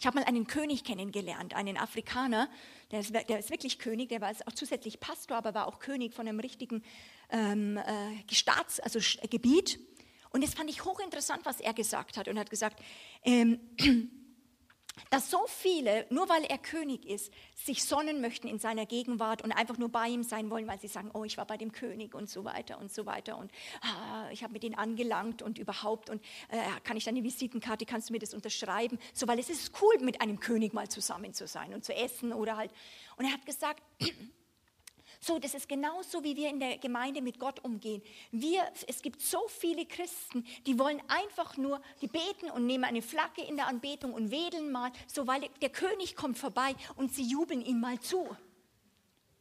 Ich habe mal einen König kennengelernt, einen Afrikaner, der ist, der ist, wirklich König, der war auch zusätzlich Pastor, aber war auch König von einem richtigen ähm, äh, Staats-, also Gebiet. Und das fand ich hochinteressant, was er gesagt hat. Und er hat gesagt, ähm, dass so viele, nur weil er König ist, sich sonnen möchten in seiner Gegenwart und einfach nur bei ihm sein wollen, weil sie sagen, oh, ich war bei dem König und so weiter und so weiter und ah, ich habe mit ihm angelangt und überhaupt und äh, kann ich deine Visitenkarte, kannst du mir das unterschreiben? So, weil es ist cool, mit einem König mal zusammen zu sein und zu essen oder halt. Und er hat gesagt, *clears throat* so, das ist genauso, wie wir in der Gemeinde mit Gott umgehen. Wir, es gibt so viele Christen, die wollen einfach nur, die beten und nehmen eine Flagge in der Anbetung und wedeln mal, so weil der König kommt vorbei und sie jubeln ihm mal zu.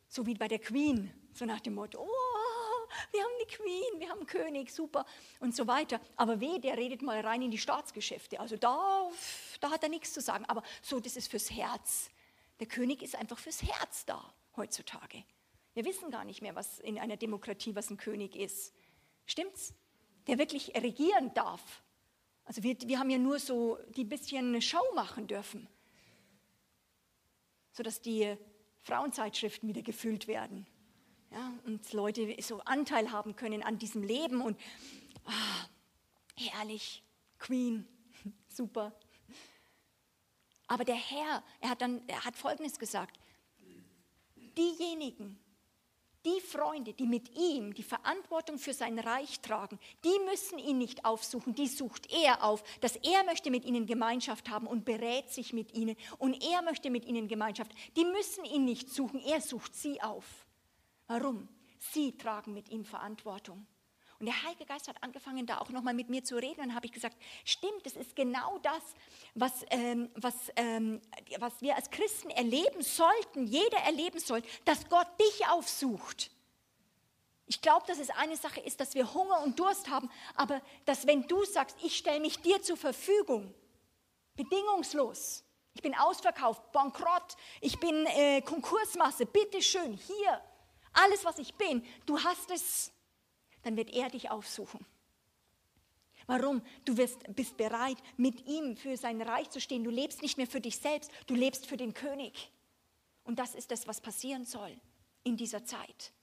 So wie bei der Queen, so nach dem Motto, oh, wir haben die Queen, wir haben König, super und so weiter. Aber weh, der redet mal rein in die Staatsgeschäfte. Also da, da hat er nichts zu sagen. Aber so, das ist fürs Herz. Der König ist einfach fürs Herz da heutzutage. Wir wissen gar nicht mehr, was in einer Demokratie, was ein König ist. Stimmt's? Der wirklich regieren darf. Also wir, wir haben ja nur so, die bisschen Show machen dürfen, sodass die Frauenzeitschriften wieder gefüllt werden. Ja, und Leute so Anteil haben können an diesem Leben und ah, herrlich, Queen, *laughs* super. Aber der Herr, er hat dann, er hat Folgendes gesagt: Diejenigen, die Freunde, die mit ihm die Verantwortung für sein Reich tragen, die müssen ihn nicht aufsuchen, die sucht er auf, dass er möchte mit ihnen Gemeinschaft haben und berät sich mit ihnen und er möchte mit ihnen Gemeinschaft. Die müssen ihn nicht suchen, er sucht sie auf. Warum? Sie tragen mit ihm Verantwortung. Und der Heilige Geist hat angefangen, da auch nochmal mit mir zu reden. Und habe ich gesagt, stimmt, das ist genau das, was, ähm, was, ähm, was wir als Christen erleben sollten, jeder erleben soll, dass Gott dich aufsucht. Ich glaube, dass es eine Sache ist, dass wir Hunger und Durst haben, aber dass wenn du sagst, ich stelle mich dir zur Verfügung, bedingungslos, ich bin ausverkauft, bankrott, ich bin äh, Konkursmasse, bitteschön, hier, alles, was ich bin, du hast es dann wird er dich aufsuchen. Warum? Du wirst, bist bereit, mit ihm für sein Reich zu stehen. Du lebst nicht mehr für dich selbst, du lebst für den König. Und das ist das, was passieren soll in dieser Zeit.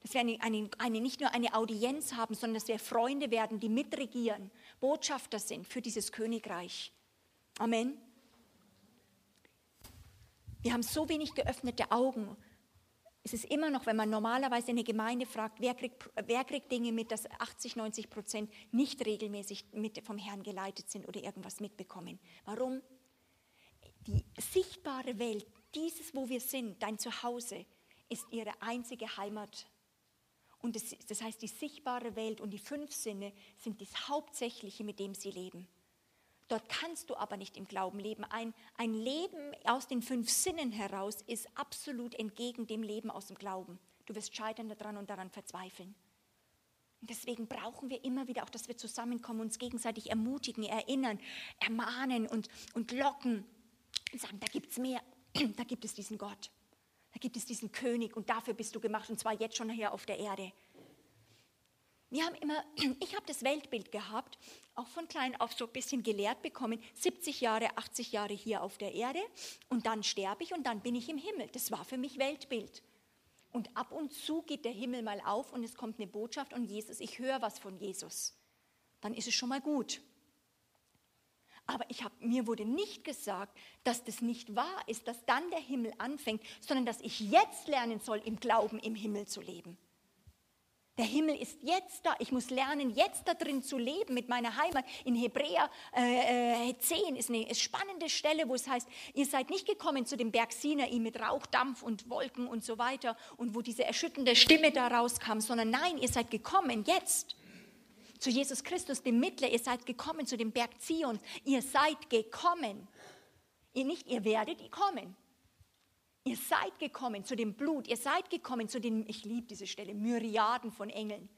Dass wir eine, eine, eine, nicht nur eine Audienz haben, sondern dass wir Freunde werden, die mitregieren, Botschafter sind für dieses Königreich. Amen. Wir haben so wenig geöffnete Augen ist es immer noch, wenn man normalerweise eine Gemeinde fragt, wer kriegt, wer kriegt Dinge mit, dass 80, 90 Prozent nicht regelmäßig mit vom Herrn geleitet sind oder irgendwas mitbekommen. Warum? Die sichtbare Welt, dieses, wo wir sind, dein Zuhause, ist ihre einzige Heimat. Und das, das heißt, die sichtbare Welt und die fünf Sinne sind das Hauptsächliche, mit dem sie leben. Dort kannst du aber nicht im Glauben leben. Ein, ein Leben aus den fünf Sinnen heraus ist absolut entgegen dem Leben aus dem Glauben. Du wirst scheitern daran und daran verzweifeln. Und deswegen brauchen wir immer wieder auch, dass wir zusammenkommen, uns gegenseitig ermutigen, erinnern, ermahnen und, und locken und sagen, da gibt es mehr, *clears throat* da gibt es diesen Gott, da gibt es diesen König und dafür bist du gemacht und zwar jetzt schon hier auf der Erde. Wir haben immer, *clears throat* ich habe das Weltbild gehabt, auch von klein auf so ein bisschen gelehrt bekommen, 70 Jahre, 80 Jahre hier auf der Erde und dann sterbe ich und dann bin ich im Himmel. Das war für mich Weltbild. Und ab und zu geht der Himmel mal auf und es kommt eine Botschaft und Jesus, ich höre was von Jesus. Dann ist es schon mal gut. Aber hab, mir wurde nicht gesagt, dass das nicht wahr ist, dass dann der Himmel anfängt, sondern dass ich jetzt lernen soll, im Glauben im Himmel zu leben. Der Himmel ist jetzt da. Ich muss lernen, jetzt da drin zu leben mit meiner Heimat. In Hebräer äh, 10 äh, ist eine spannende Stelle, wo es heißt, ihr seid nicht gekommen zu dem Berg Sinai mit Rauch, Dampf und Wolken und so weiter und wo diese erschütternde Stimme da rauskam, sondern nein, ihr seid gekommen jetzt zu Jesus Christus, dem Mittler. Ihr seid gekommen zu dem Berg Zion. Ihr seid gekommen. Ihr nicht, ihr werdet kommen. Ihr seid gekommen zu dem Blut. Ihr seid gekommen zu den, ich liebe diese Stelle, Myriaden von Engeln.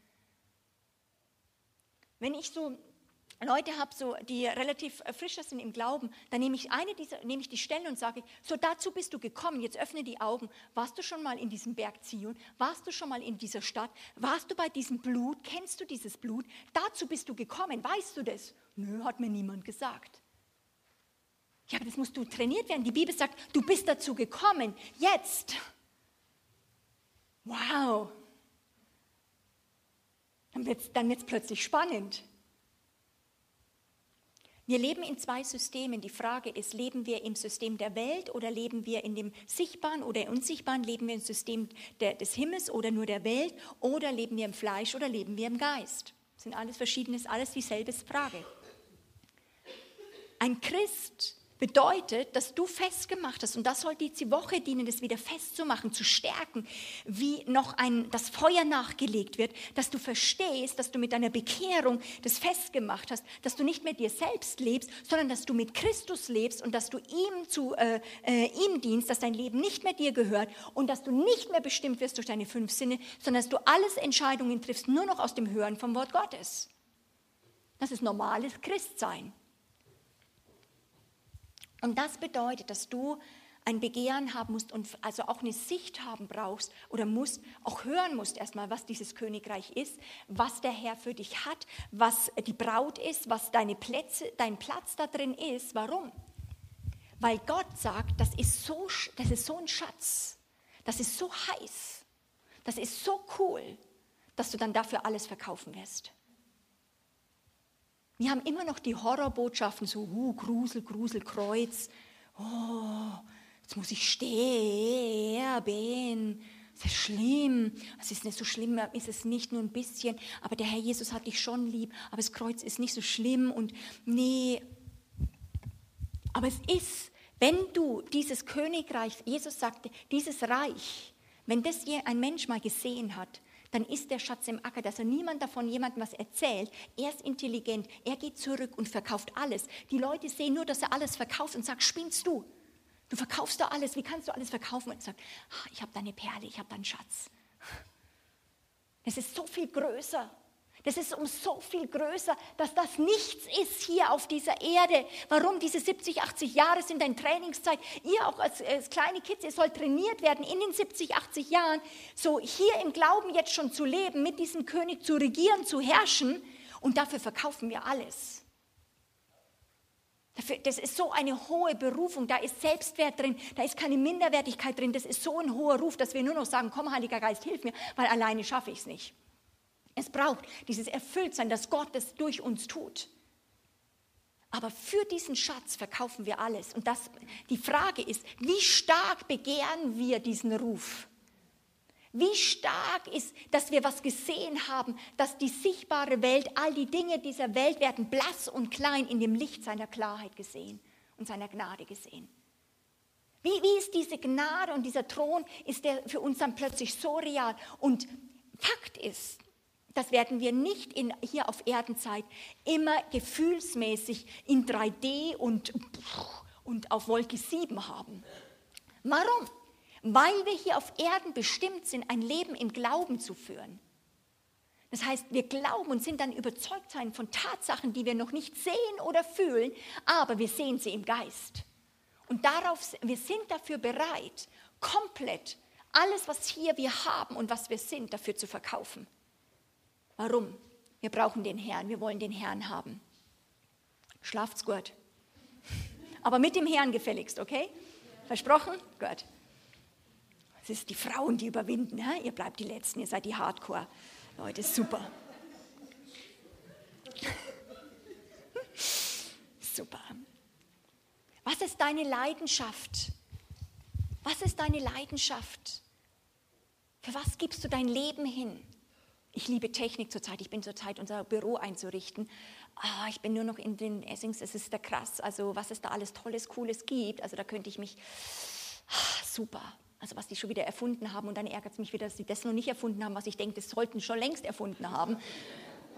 Wenn ich so Leute habe, so, die relativ frischer sind im Glauben, dann nehme ich eine dieser, nehme ich die Stelle und sage, so dazu bist du gekommen, jetzt öffne die Augen. Warst du schon mal in diesem Berg Zion? Warst du schon mal in dieser Stadt? Warst du bei diesem Blut? Kennst du dieses Blut? Dazu bist du gekommen, weißt du das? Nö, hat mir niemand gesagt. Ja, aber das musst du trainiert werden. Die Bibel sagt, du bist dazu gekommen, jetzt. Wow. Dann wird es dann wird's plötzlich spannend. Wir leben in zwei Systemen. Die Frage ist, leben wir im System der Welt oder leben wir in dem Sichtbaren oder Unsichtbaren? Leben wir im System der, des Himmels oder nur der Welt? Oder leben wir im Fleisch oder leben wir im Geist? Das sind alles verschiedenes, alles dieselbe Frage. Ein Christ bedeutet, dass du festgemacht hast, und das soll diese Woche dienen, das wieder festzumachen, zu stärken, wie noch ein, das Feuer nachgelegt wird, dass du verstehst, dass du mit deiner Bekehrung das festgemacht hast, dass du nicht mehr dir selbst lebst, sondern dass du mit Christus lebst und dass du ihm, zu, äh, äh, ihm dienst, dass dein Leben nicht mehr dir gehört und dass du nicht mehr bestimmt wirst durch deine fünf Sinne, sondern dass du alles Entscheidungen triffst, nur noch aus dem Hören vom Wort Gottes. Das ist normales Christsein. Und das bedeutet, dass du ein Begehren haben musst und also auch eine Sicht haben brauchst oder musst, auch hören musst erstmal, was dieses Königreich ist, was der Herr für dich hat, was die Braut ist, was deine Plätze, dein Platz da drin ist. Warum? Weil Gott sagt, das ist so, das ist so ein Schatz, das ist so heiß, das ist so cool, dass du dann dafür alles verkaufen wirst. Wir haben immer noch die Horrorbotschaften, so uh, Grusel, Grusel, Kreuz. Oh, jetzt muss ich sterben. Das ist schlimm. Es ist nicht so schlimm, ist es nicht nur ein bisschen. Aber der Herr Jesus hat dich schon lieb. Aber das Kreuz ist nicht so schlimm. Und nee. Aber es ist, wenn du dieses Königreich, Jesus sagte, dieses Reich, wenn das ein Mensch mal gesehen hat, dann ist der Schatz im Acker, dass er niemand davon jemandem was erzählt. Er ist intelligent, er geht zurück und verkauft alles. Die Leute sehen nur, dass er alles verkauft und sagt, spinnst du? Du verkaufst doch alles, wie kannst du alles verkaufen? Und sagt, ah, ich habe deine Perle, ich habe deinen Schatz. Es ist so viel größer. Das ist um so viel größer, dass das nichts ist hier auf dieser Erde. Warum diese 70, 80 Jahre sind ein Trainingszeit? Ihr auch als, als kleine Kids, ihr sollt trainiert werden in den 70, 80 Jahren, so hier im Glauben jetzt schon zu leben, mit diesem König zu regieren, zu herrschen. Und dafür verkaufen wir alles. Das ist so eine hohe Berufung, da ist Selbstwert drin, da ist keine Minderwertigkeit drin, das ist so ein hoher Ruf, dass wir nur noch sagen, komm Heiliger Geist, hilf mir, weil alleine schaffe ich es nicht. Es braucht dieses Erfülltsein, dass Gott es durch uns tut. Aber für diesen Schatz verkaufen wir alles. Und das, die Frage ist, wie stark begehren wir diesen Ruf? Wie stark ist, dass wir was gesehen haben, dass die sichtbare Welt, all die Dinge dieser Welt werden blass und klein in dem Licht seiner Klarheit gesehen und seiner Gnade gesehen. Wie, wie ist diese Gnade und dieser Thron, ist der für uns dann plötzlich so real? Und Fakt ist, das werden wir nicht in, hier auf Erdenzeit immer gefühlsmäßig in 3D und, und auf Wolke 7 haben. Warum? Weil wir hier auf Erden bestimmt sind, ein Leben im Glauben zu führen. Das heißt, wir glauben und sind dann überzeugt sein von Tatsachen, die wir noch nicht sehen oder fühlen, aber wir sehen sie im Geist. Und darauf, wir sind dafür bereit, komplett alles, was hier wir haben und was wir sind, dafür zu verkaufen. Warum? Wir brauchen den Herrn, wir wollen den Herrn haben. Schlaft's gut. Aber mit dem Herrn gefälligst, okay? Versprochen? Gut. Es ist die Frauen, die überwinden. He? Ihr bleibt die Letzten, ihr seid die Hardcore. Leute, super. *laughs* super. Was ist deine Leidenschaft? Was ist deine Leidenschaft? Für was gibst du dein Leben hin? Ich liebe Technik zurzeit. Ich bin zurzeit unser Büro einzurichten. Ah, ich bin nur noch in den Essings. Es ist da krass. Also was es da alles Tolles, Cooles gibt. Also da könnte ich mich ah, super. Also was die schon wieder erfunden haben und dann ärgert es mich wieder, dass sie das noch nicht erfunden haben, was ich denke, das sollten schon längst erfunden haben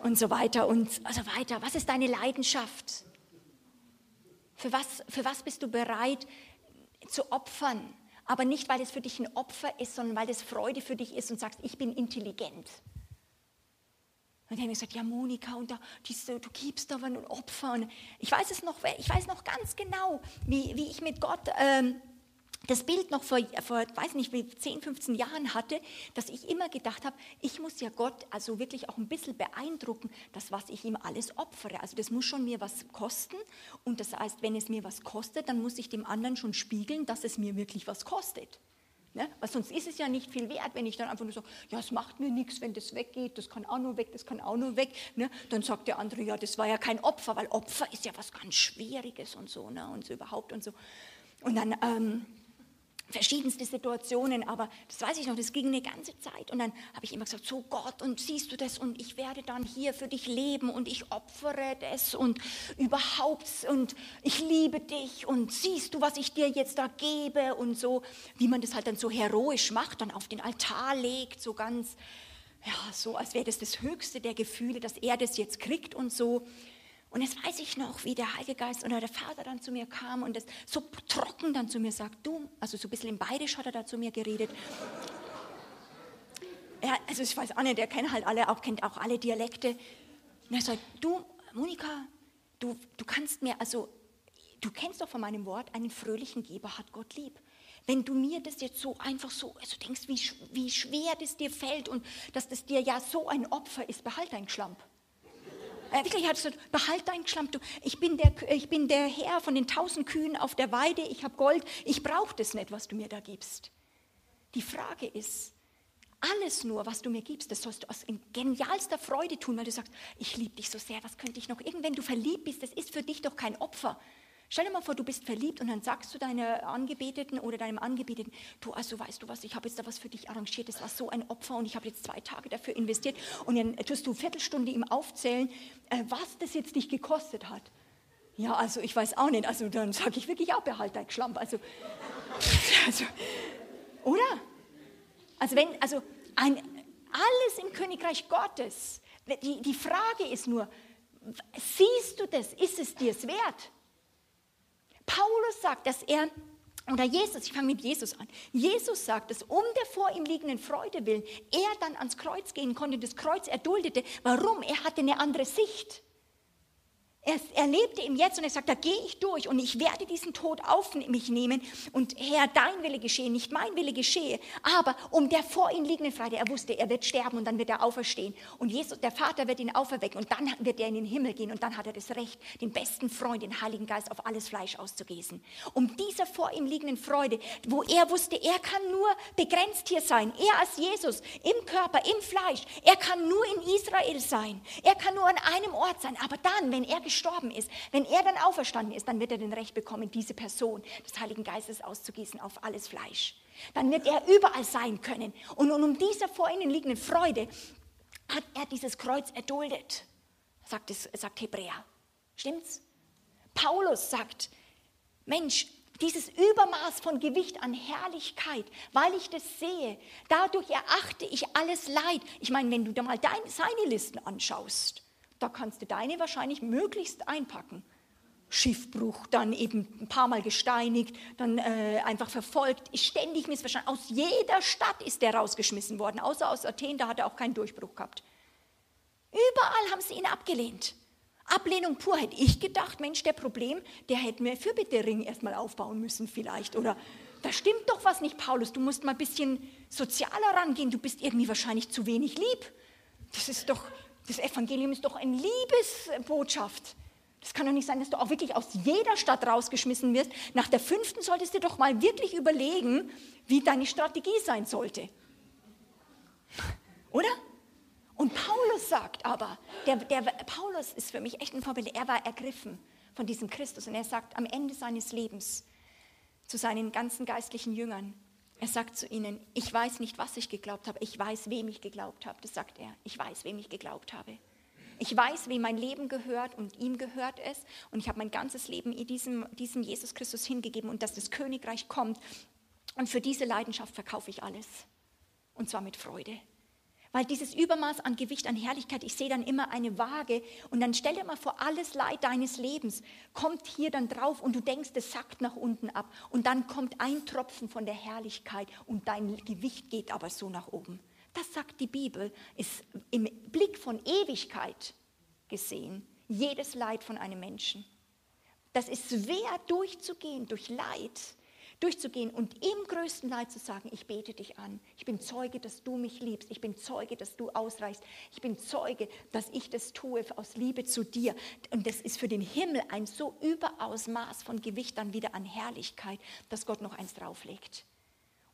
und so weiter und so weiter. Was ist deine Leidenschaft? Für was, für was bist du bereit zu opfern? Aber nicht, weil es für dich ein Opfer ist, sondern weil es Freude für dich ist und sagst, ich bin intelligent. Und dann habe ich gesagt, ja Monika, und da, diese, du gibst aber ein Opfer. Und ich weiß es noch, ich weiß noch ganz genau, wie, wie ich mit Gott ähm, das Bild noch vor, vor, weiß nicht, wie 10, 15 Jahren hatte, dass ich immer gedacht habe, ich muss ja Gott also wirklich auch ein bisschen beeindrucken, das, was ich ihm alles opfere. Also das muss schon mir was kosten. Und das heißt, wenn es mir was kostet, dann muss ich dem anderen schon spiegeln, dass es mir wirklich was kostet. Ne? Weil sonst ist es ja nicht viel wert, wenn ich dann einfach nur sage, ja, es macht mir nichts, wenn das weggeht, das kann auch nur weg, das kann auch nur weg. Ne? Dann sagt der andere, ja, das war ja kein Opfer, weil Opfer ist ja was ganz Schwieriges und so ne? und so überhaupt und so. Und dann... Ähm, verschiedenste Situationen, aber das weiß ich noch, das ging eine ganze Zeit. Und dann habe ich immer gesagt, so Gott, und siehst du das, und ich werde dann hier für dich leben und ich opfere das und überhaupt, und ich liebe dich und siehst du, was ich dir jetzt da gebe und so, wie man das halt dann so heroisch macht, dann auf den Altar legt, so ganz, ja, so als wäre das das höchste der Gefühle, dass er das jetzt kriegt und so. Und jetzt weiß ich noch, wie der Heilige Geist oder der Vater dann zu mir kam und das so trocken dann zu mir sagt, du, also so ein bisschen im Bayerisch hat er da zu mir geredet. Ja, also ich weiß auch nicht, der kennt halt alle, auch kennt auch alle Dialekte. Und er sagt, du, Monika, du, du kannst mir, also du kennst doch von meinem Wort, einen fröhlichen Geber hat Gott lieb. Wenn du mir das jetzt so einfach so, also denkst, wie, wie schwer das dir fällt und dass das dir ja so ein Opfer ist, behalt dein Schlamp. Äh, wirklich, hat gesagt, behalt dein Schlamm. Du, ich, bin der, ich bin der Herr von den tausend Kühen auf der Weide, ich habe Gold, ich brauche das nicht, was du mir da gibst. Die Frage ist, alles nur, was du mir gibst, das sollst du aus genialster Freude tun, weil du sagst, ich liebe dich so sehr, was könnte ich noch? Irgendwann du verliebt bist, das ist für dich doch kein Opfer. Stell dir mal vor, du bist verliebt und dann sagst du deiner Angebeteten oder deinem Angebeteten, du, also weißt du was, ich habe jetzt da was für dich arrangiert, das war so ein Opfer und ich habe jetzt zwei Tage dafür investiert und dann tust du eine Viertelstunde ihm aufzählen, äh, was das jetzt dich gekostet hat. Ja, also ich weiß auch nicht, also dann sage ich wirklich auch, behalt dein Schlamp, also, *laughs* also oder? Also wenn, also ein, alles im Königreich Gottes, die, die Frage ist nur, siehst du das, ist es dir es wert? Paulus sagt, dass er, oder Jesus, ich fange mit Jesus an, Jesus sagt, dass um der vor ihm liegenden Freude willen er dann ans Kreuz gehen konnte, das Kreuz erduldete. Warum? Er hatte eine andere Sicht. Er, er lebte im Jetzt und er sagt, da gehe ich durch und ich werde diesen Tod auf mich nehmen und Herr, dein Wille geschehe, nicht mein Wille geschehe, aber um der vor ihm liegenden Freude, er wusste, er wird sterben und dann wird er auferstehen. Und Jesus, der Vater wird ihn auferwecken und dann wird er in den Himmel gehen und dann hat er das Recht, den besten Freund, den Heiligen Geist auf alles Fleisch auszugießen. Um dieser vor ihm liegenden Freude, wo er wusste, er kann nur begrenzt hier sein, er als Jesus, im Körper, im Fleisch, er kann nur in Israel sein, er kann nur an einem Ort sein, aber dann, wenn er gestorben ist, wenn er dann auferstanden ist, dann wird er den Recht bekommen, diese Person des Heiligen Geistes auszugießen auf alles Fleisch. Dann wird er überall sein können. Und um dieser vor ihnen liegenden Freude hat er dieses Kreuz erduldet, sagt, es, sagt Hebräer. Stimmt's? Paulus sagt, Mensch, dieses Übermaß von Gewicht an Herrlichkeit, weil ich das sehe, dadurch erachte ich alles Leid. Ich meine, wenn du da mal deine, seine Listen anschaust, da kannst du deine wahrscheinlich möglichst einpacken. Schiffbruch, dann eben ein paar Mal gesteinigt, dann äh, einfach verfolgt, ständig missverstanden. Aus jeder Stadt ist der rausgeschmissen worden, außer aus Athen, da hat er auch keinen Durchbruch gehabt. Überall haben sie ihn abgelehnt. Ablehnung pur hätte ich gedacht, Mensch, der Problem, der hätte mir Fürbittering erstmal aufbauen müssen vielleicht. Oder da stimmt doch was nicht, Paulus, du musst mal ein bisschen sozialer rangehen, du bist irgendwie wahrscheinlich zu wenig lieb. Das ist doch, Das Evangelium ist doch eine Liebesbotschaft. Das kann doch nicht sein, dass du auch wirklich aus jeder Stadt rausgeschmissen wirst. Nach der fünften solltest du doch mal wirklich überlegen, wie deine Strategie sein sollte. Oder? Und Paulus sagt aber, der, der, Paulus ist für mich echt ein Vorbild, er war ergriffen von diesem Christus und er sagt am Ende seines Lebens zu seinen ganzen geistlichen Jüngern, er sagt zu ihnen, ich weiß nicht, was ich geglaubt habe, ich weiß, wem ich geglaubt habe. Das sagt er, ich weiß, wem ich geglaubt habe. Ich weiß, wem mein Leben gehört und ihm gehört es. Und ich habe mein ganzes Leben diesem, diesem Jesus Christus hingegeben und dass das Königreich kommt. Und für diese Leidenschaft verkaufe ich alles. Und zwar mit Freude. Weil dieses Übermaß an Gewicht, an Herrlichkeit, ich sehe dann immer eine Waage und dann stell dir mal vor, alles Leid deines Lebens kommt hier dann drauf und du denkst, es sackt nach unten ab und dann kommt ein Tropfen von der Herrlichkeit und dein Gewicht geht aber so nach oben. Das sagt die Bibel, ist im Blick von Ewigkeit gesehen jedes Leid von einem Menschen. Das ist schwer durchzugehen durch Leid durchzugehen und im größten Leid zu sagen, ich bete dich an. Ich bin Zeuge, dass du mich liebst. Ich bin Zeuge, dass du ausreichst. Ich bin Zeuge, dass ich das tue aus Liebe zu dir. Und das ist für den Himmel ein so überaus Maß von Gewicht dann wieder an Herrlichkeit, dass Gott noch eins drauflegt.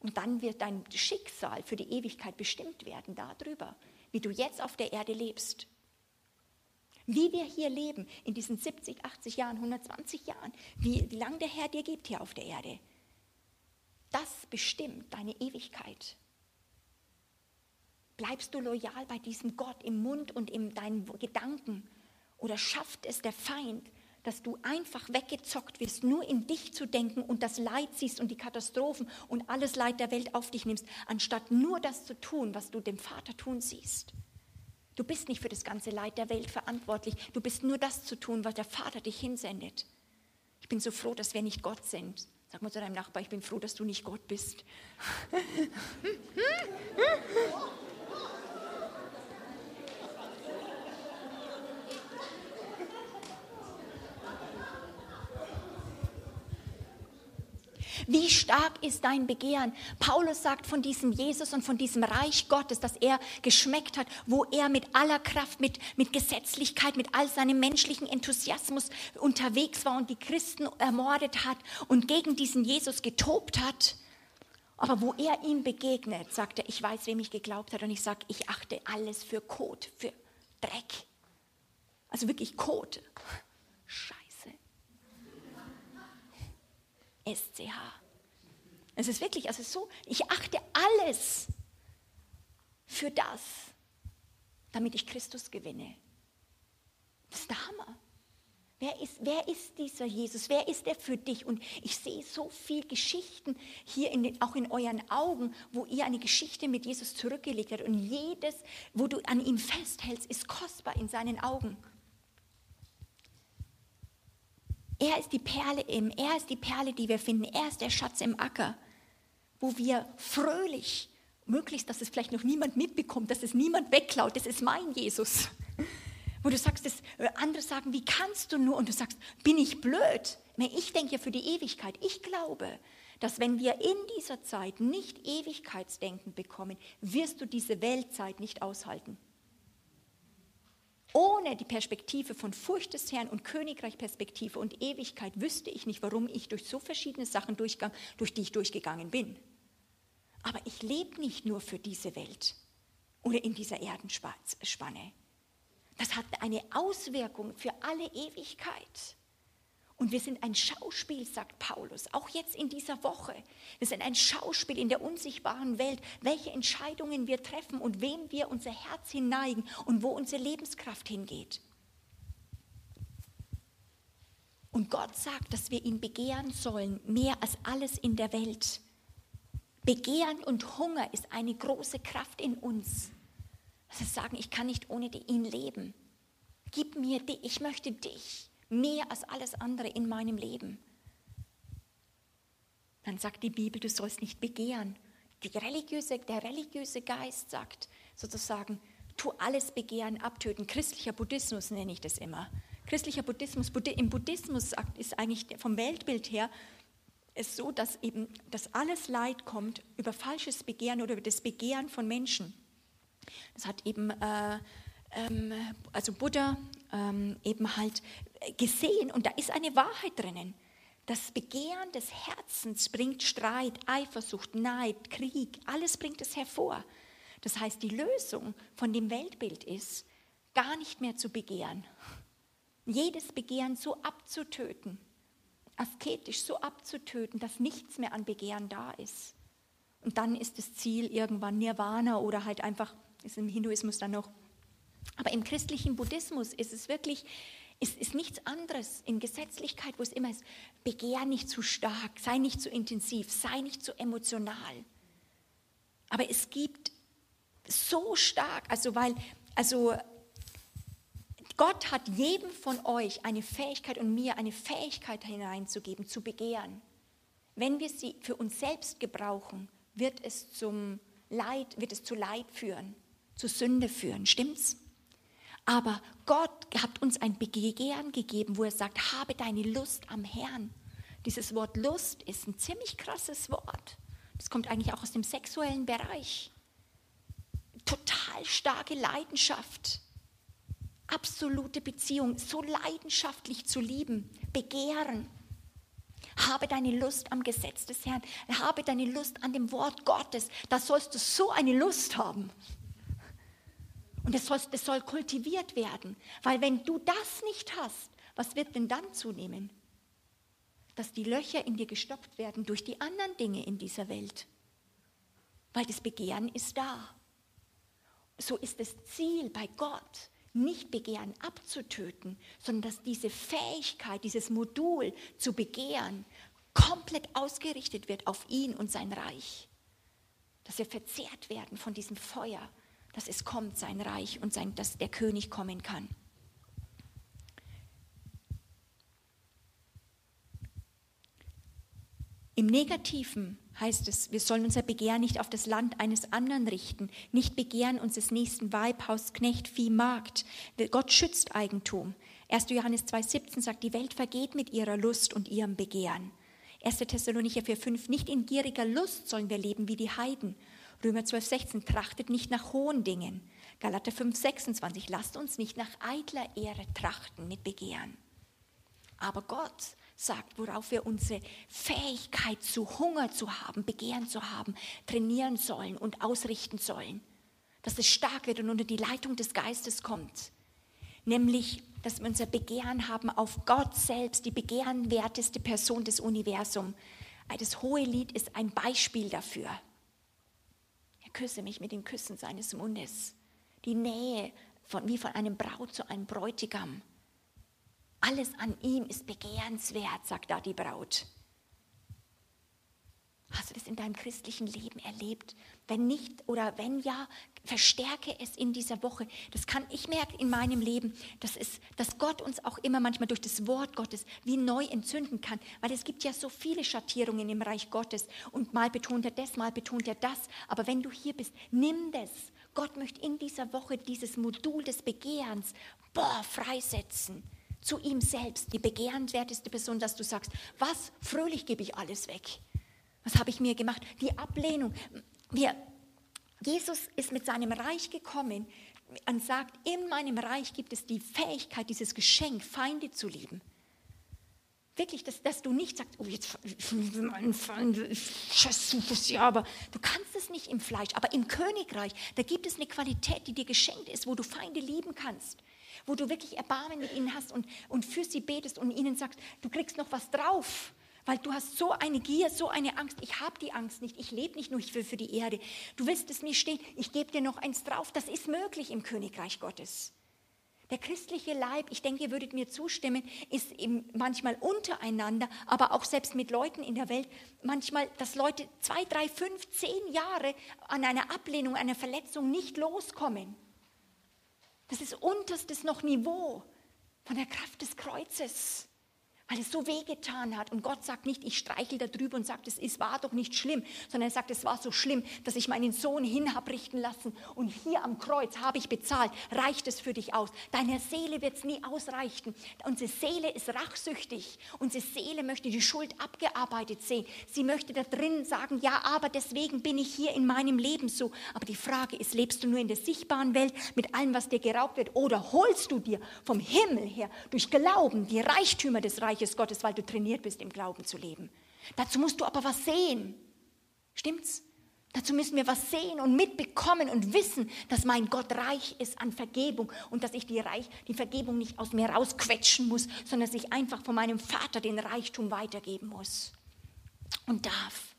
Und dann wird dein Schicksal für die Ewigkeit bestimmt werden darüber, wie du jetzt auf der Erde lebst. Wie wir hier leben in diesen 70, 80 Jahren, 120 Jahren, wie, wie lange der Herr dir gibt hier auf der Erde. Das bestimmt deine Ewigkeit. Bleibst du loyal bei diesem Gott im Mund und in deinen Gedanken? Oder schafft es der Feind, dass du einfach weggezockt wirst, nur in dich zu denken und das Leid siehst und die Katastrophen und alles Leid der Welt auf dich nimmst, anstatt nur das zu tun, was du dem Vater tun siehst? Du bist nicht für das ganze Leid der Welt verantwortlich. Du bist nur das zu tun, was der Vater dich hinsendet. Ich bin so froh, dass wir nicht Gott sind, Sag mal zu deinem Nachbar, ich bin froh, dass du nicht Gott bist. *laughs* Wie stark ist dein Begehren? Paulus sagt von diesem Jesus und von diesem Reich Gottes, das er geschmeckt hat, wo er mit aller Kraft, mit, mit Gesetzlichkeit, mit all seinem menschlichen Enthusiasmus unterwegs war und die Christen ermordet hat und gegen diesen Jesus getobt hat. Aber wo er ihm begegnet, sagt er, ich weiß, wem ich geglaubt hat und ich sage, ich achte alles für Kot, für Dreck. Also wirklich Kot. Scheiße. SCH. Es ist wirklich, also so, ich achte alles für das, damit ich Christus gewinne. Das ist der Hammer. Wer ist, wer ist dieser Jesus? Wer ist er für dich? Und ich sehe so viele Geschichten hier in den, auch in euren Augen, wo ihr eine Geschichte mit Jesus zurückgelegt habt. Und jedes, wo du an ihm festhältst, ist kostbar in seinen Augen. Er ist die Perle im, er ist die Perle, die wir finden. Er ist der Schatz im Acker, wo wir fröhlich, möglichst, dass es vielleicht noch niemand mitbekommt, dass es niemand wegklaut, das ist mein Jesus. *laughs* Wo du sagst, dass äh, andere sagen, wie kannst du nur? Und du sagst, bin ich blöd? Ich denke ja für die Ewigkeit. Ich glaube, dass wenn wir in dieser Zeit nicht Ewigkeitsdenken bekommen, wirst du diese Weltzeit nicht aushalten. Ohne die Perspektive von Furcht des Herrn und Königreichperspektive und Ewigkeit wüsste ich nicht, warum ich durch so verschiedene Sachen durchgang, durch die ich durchgegangen bin. Aber ich lebe nicht nur für diese Welt oder in dieser Erdenspanne. Das hat eine Auswirkung für alle Ewigkeit. Und wir sind ein Schauspiel, sagt Paulus, auch jetzt in dieser Woche. Wir sind ein Schauspiel in der unsichtbaren Welt, welche Entscheidungen wir treffen und wem wir unser Herz hinneigen und wo unsere Lebenskraft hingeht. Und Gott sagt, dass wir ihn begehren sollen, mehr als alles in der Welt. Begehren und Hunger ist eine große Kraft in uns. Das heißt sagen, ich kann nicht ohne ihn leben. Gib mir dich, ich möchte dich mehr als alles andere in meinem Leben. Dann sagt die Bibel, du sollst nicht begehren. Religiöse, der religiöse Geist sagt sozusagen, tu alles Begehren abtöten. Christlicher Buddhismus nenne ich das immer. Christlicher Buddhismus, im Buddhismus ist eigentlich vom Weltbild her es so, dass eben dass alles Leid kommt über falsches Begehren oder über das Begehren von Menschen. Das hat eben äh, ähm, also Buddha, ähm, eben halt gesehen und da ist eine Wahrheit drinnen. Das Begehren des Herzens bringt Streit, Eifersucht, Neid, Krieg, alles bringt es hervor. Das heißt, die Lösung von dem Weltbild ist, gar nicht mehr zu begehren. Jedes Begehren so abzutöten, asketisch so abzutöten, dass nichts mehr an Begehren da ist. Und dann ist das Ziel irgendwann Nirvana oder halt einfach, ist im Hinduismus dann noch. Aber im christlichen Buddhismus ist es wirklich, ist, ist nichts anderes in Gesetzlichkeit, wo es immer ist, begehr nicht zu stark, sei nicht zu intensiv, sei nicht zu emotional. Aber es gibt so stark, also weil, also Gott hat jedem von euch eine Fähigkeit und mir eine Fähigkeit hineinzugeben, zu begehren. Wenn wir sie für uns selbst gebrauchen, wird es zum Leid, wird es zu Leid führen, zu Sünde führen. Stimmt's? Aber Gott hat uns ein Begehren gegeben, wo er sagt, habe deine Lust am Herrn. Dieses Wort Lust ist ein ziemlich krasses Wort. Das kommt eigentlich auch aus dem sexuellen Bereich. Total starke Leidenschaft absolute Beziehung, so leidenschaftlich zu lieben, begehren. Habe deine Lust am Gesetz des Herrn, habe deine Lust an dem Wort Gottes. Da sollst du so eine Lust haben. Und es soll, das soll kultiviert werden, weil wenn du das nicht hast, was wird denn dann zunehmen? Dass die Löcher in dir gestoppt werden durch die anderen Dinge in dieser Welt. Weil das Begehren ist da. So ist das Ziel bei Gott, nicht Begehren abzutöten, sondern dass diese Fähigkeit, dieses Modul zu begehren, komplett ausgerichtet wird auf ihn und sein Reich. Dass wir verzehrt werden von diesem Feuer, dass es kommt, sein Reich und sein, dass der König kommen kann. Im Negativen heißt es, wir sollen unser Begehren nicht auf das Land eines anderen richten, nicht begehren uns des nächsten Weib, Haus, Knecht, Vieh, Markt. Gott schützt Eigentum. 1. Johannes 2,17 sagt, die Welt vergeht mit ihrer Lust und ihrem Begehren. 1. Thessalonicher 4,5, nicht in gieriger Lust sollen wir leben wie die Heiden. Römer 12,16, trachtet nicht nach hohen Dingen. Galater 5,26, lasst uns nicht nach eitler Ehre trachten mit Begehren. Aber Gott sagt, worauf wir unsere Fähigkeit zu Hunger zu haben, Begehren zu haben, trainieren sollen und ausrichten sollen. Dass es stark wird und unter die Leitung des Geistes kommt. Nämlich, dass wir unser Begehren haben auf Gott selbst, die begehrenwerteste Person des Universums. Das hohe Lied ist ein Beispiel dafür. Küsse mich mit den Küssen seines Mundes. Die Nähe von, wie von einem Braut zu einem Bräutigam. Alles an ihm ist begehrenswert, sagt da die Braut. Hast du das in deinem christlichen Leben erlebt? Wenn nicht oder wenn ja, verstärke es in dieser Woche. Das kann ich merke in meinem Leben, dass, es, dass Gott uns auch immer manchmal durch das Wort Gottes wie neu entzünden kann, weil es gibt ja so viele Schattierungen im Reich Gottes und mal betont er das, mal betont er das. Aber wenn du hier bist, nimm das. Gott möchte in dieser Woche dieses Modul des Begehrens boah, freisetzen zu ihm selbst, die begehrenswerteste Person, dass du sagst, was, fröhlich gebe ich alles weg. Was habe ich mir gemacht? Die Ablehnung. Wir, Jesus ist mit seinem Reich gekommen und sagt, in meinem Reich gibt es die Fähigkeit, dieses Geschenk, Feinde zu lieben. Wirklich, dass, dass du nicht sagst, oh, jetzt meinen Feind, Jesus, ja, aber du kannst es nicht im Fleisch. Aber im Königreich, da gibt es eine Qualität, die dir geschenkt ist, wo du Feinde lieben kannst wo du wirklich Erbarmen mit ihnen hast und, und für sie betest und ihnen sagst, du kriegst noch was drauf. Weil du hast so eine Gier, so eine Angst. Ich habe die Angst nicht. Ich lebe nicht nur für, für die Erde. Du willst es mir stehen. Ich gebe dir noch eins drauf. Das ist möglich im Königreich Gottes. Der christliche Leib, ich denke, ihr würdet mir zustimmen, ist manchmal untereinander, aber auch selbst mit Leuten in der Welt, manchmal, dass Leute zwei, drei, fünf, zehn Jahre an einer Ablehnung, einer Verletzung nicht loskommen. Das ist unterstes noch Niveau von der Kraft des Kreuzes. Weil es so wehgetan hat. Und Gott sagt nicht, ich streichel da drüber und sagt, es war doch nicht schlimm, sondern er sagt, es war so schlimm, dass ich meinen Sohn hin habe richten lassen und hier am Kreuz habe ich bezahlt. Reicht es für dich aus? Deiner Seele wird es nie ausreichen. Unsere Seele ist rachsüchtig. Unsere Seele möchte die Schuld abgearbeitet sehen. Sie möchte da drin sagen, ja, aber deswegen bin ich hier in meinem Leben so. Aber die Frage ist, lebst du nur in der sichtbaren Welt mit allem, was dir geraubt wird, oder holst du dir vom Himmel her durch Glauben die Reichtümer des Reiches? Reiches Gottes, weil du trainiert bist, im Glauben zu leben. Dazu musst du aber was sehen. Stimmt's? Dazu müssen wir was sehen und mitbekommen und wissen, dass mein Gott reich ist an Vergebung und dass ich die, reich, die Vergebung nicht aus mir rausquetschen muss, sondern dass ich einfach von meinem Vater den Reichtum weitergeben muss und darf.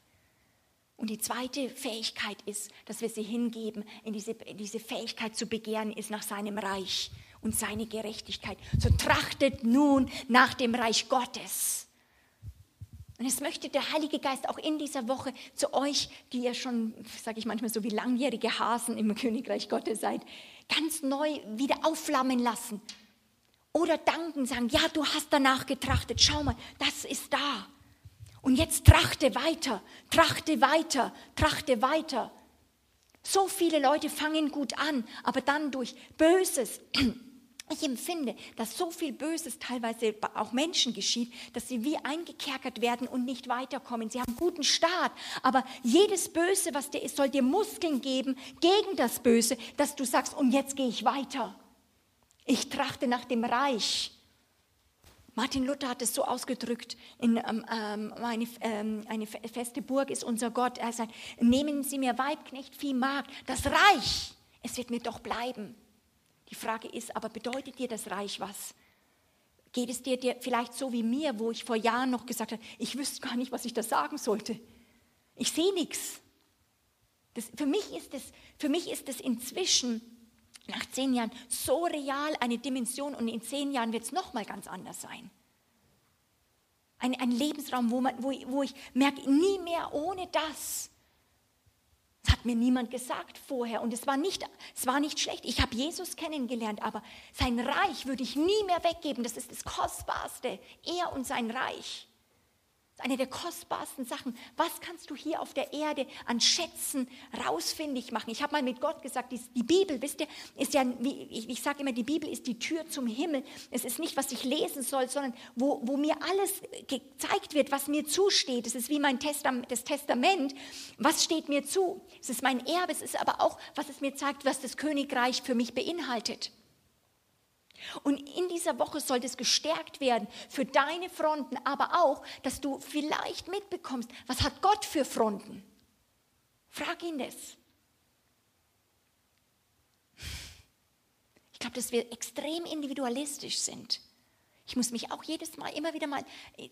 Und die zweite Fähigkeit ist, dass wir sie hingeben, in diese, in diese Fähigkeit zu begehren, ist nach seinem Reich und seine Gerechtigkeit. So trachtet nun nach dem Reich Gottes. Und es möchte der Heilige Geist auch in dieser Woche zu euch, die ihr schon, sage ich manchmal so wie langjährige Hasen im *laughs* Königreich Gottes seid, ganz neu wieder aufflammen lassen. Oder danken, sagen, ja, du hast danach getrachtet, schau mal, das ist da. Und jetzt trachte weiter, trachte weiter, trachte weiter. So viele Leute fangen gut an, aber dann durch Böses, ich empfinde, dass so viel Böses teilweise auch Menschen geschieht, dass sie wie eingekerkert werden und nicht weiterkommen. Sie haben einen guten Start, aber jedes Böse, was dir ist, soll dir Muskeln geben gegen das Böse, dass du sagst, und jetzt gehe ich weiter. Ich trachte nach dem Reich. Martin Luther hat es so ausgedrückt, in, ähm, ähm eine, ähm, eine feste Burg ist unser Gott. Er sagt, nehmen Sie mir Weibknecht, Vieh, Magd, das Reich, es wird mir doch bleiben. Die Frage ist aber, bedeutet dir das Reich was? Geht es dir, dir vielleicht so wie mir, wo ich vor Jahren noch gesagt habe, ich wüsste gar nicht, was ich da sagen sollte. Ich sehe nichts. für, mich ist es, für mich ist es inzwischen nach zehn Jahren so real eine Dimension und in zehn Jahren wird es nochmal ganz anders sein. Ein, ein Lebensraum, wo, man, wo, wo ich merke, nie mehr ohne das. Das hat mir niemand gesagt vorher und es war nicht, es war nicht schlecht. Ich habe Jesus kennengelernt, aber sein Reich würde ich nie mehr weggeben. Das ist das Kostbarste. Er und sein Reich. Das ist eine der kostbarsten Sachen. Was kannst du hier auf der Erde an Schätzen rausfindig machen? Ich habe mal mit Gott gesagt, die, die Bibel, wisst ihr, ist ja, ich, ich sage immer, die Bibel ist die Tür zum Himmel. Es ist nicht, was ich lesen soll, sondern wo, wo mir alles gezeigt wird, was mir zusteht. Es ist wie mein Testament, das Testament. Was steht mir zu? Es ist mein Erbe, es ist aber auch, was es mir zeigt, was das Königreich für mich beinhaltet. Und in dieser Woche sollte es gestärkt werden für deine Fronten, aber auch, dass du vielleicht mitbekommst, was hat Gott für Fronten? Frag ihn das. Ich glaube, dass wir extrem individualistisch sind. Ich muss mich auch jedes Mal immer wieder mal,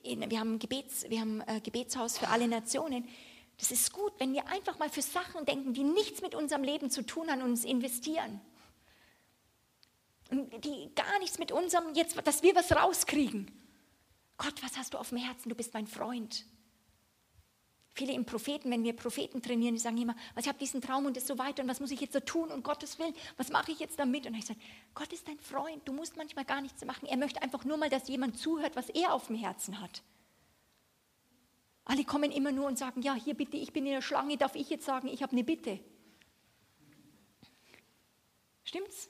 wir haben, Gebets, wir haben ein äh, Gebetshaus für alle Nationen. Das ist gut, wenn wir einfach mal für Sachen denken, die nichts mit unserem Leben zu tun haben und uns investieren die gar nichts mit unserem, jetzt, dass wir was rauskriegen. Gott, was hast du auf dem Herzen? Du bist mein Freund. Viele im Propheten, wenn wir Propheten trainieren, die sagen immer, ich habe diesen Traum und das so weiter und was muss ich jetzt so tun und Gottes Willen, was mache ich jetzt damit? Und ich sage, Gott ist dein Freund, du musst manchmal gar nichts machen. Er möchte einfach nur mal, dass jemand zuhört, was er auf dem Herzen hat. Alle kommen immer nur und sagen, ja, hier bitte, ich bin in der Schlange, darf ich jetzt sagen, ich habe eine Bitte? Stimmt's?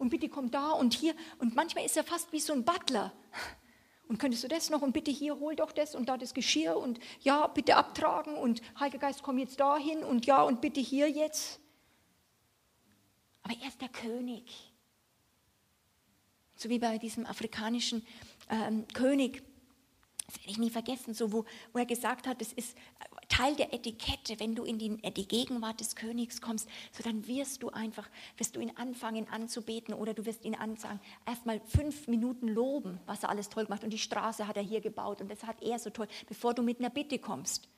Und bitte komm da und hier. Und manchmal ist er fast wie so ein Butler. Und könntest du das noch und bitte hier, hol doch das und da das Geschirr und ja, bitte abtragen und Heiliger Geist, komm jetzt dahin und ja und bitte hier jetzt. Aber er ist der König. So wie bei diesem afrikanischen ähm, König, das werde ich nie vergessen, so wo, wo er gesagt hat, es ist Teil der Etikette, wenn du in die, die, Gegenwart des Königs kommst, so dann wirst du einfach, wirst du ihn anfangen anzubeten oder du wirst ihn ansagen, erstmal fünf Minuten loben, was er alles toll gemacht und die Straße hat er hier gebaut und das hat er so toll, bevor du mit einer Bitte kommst.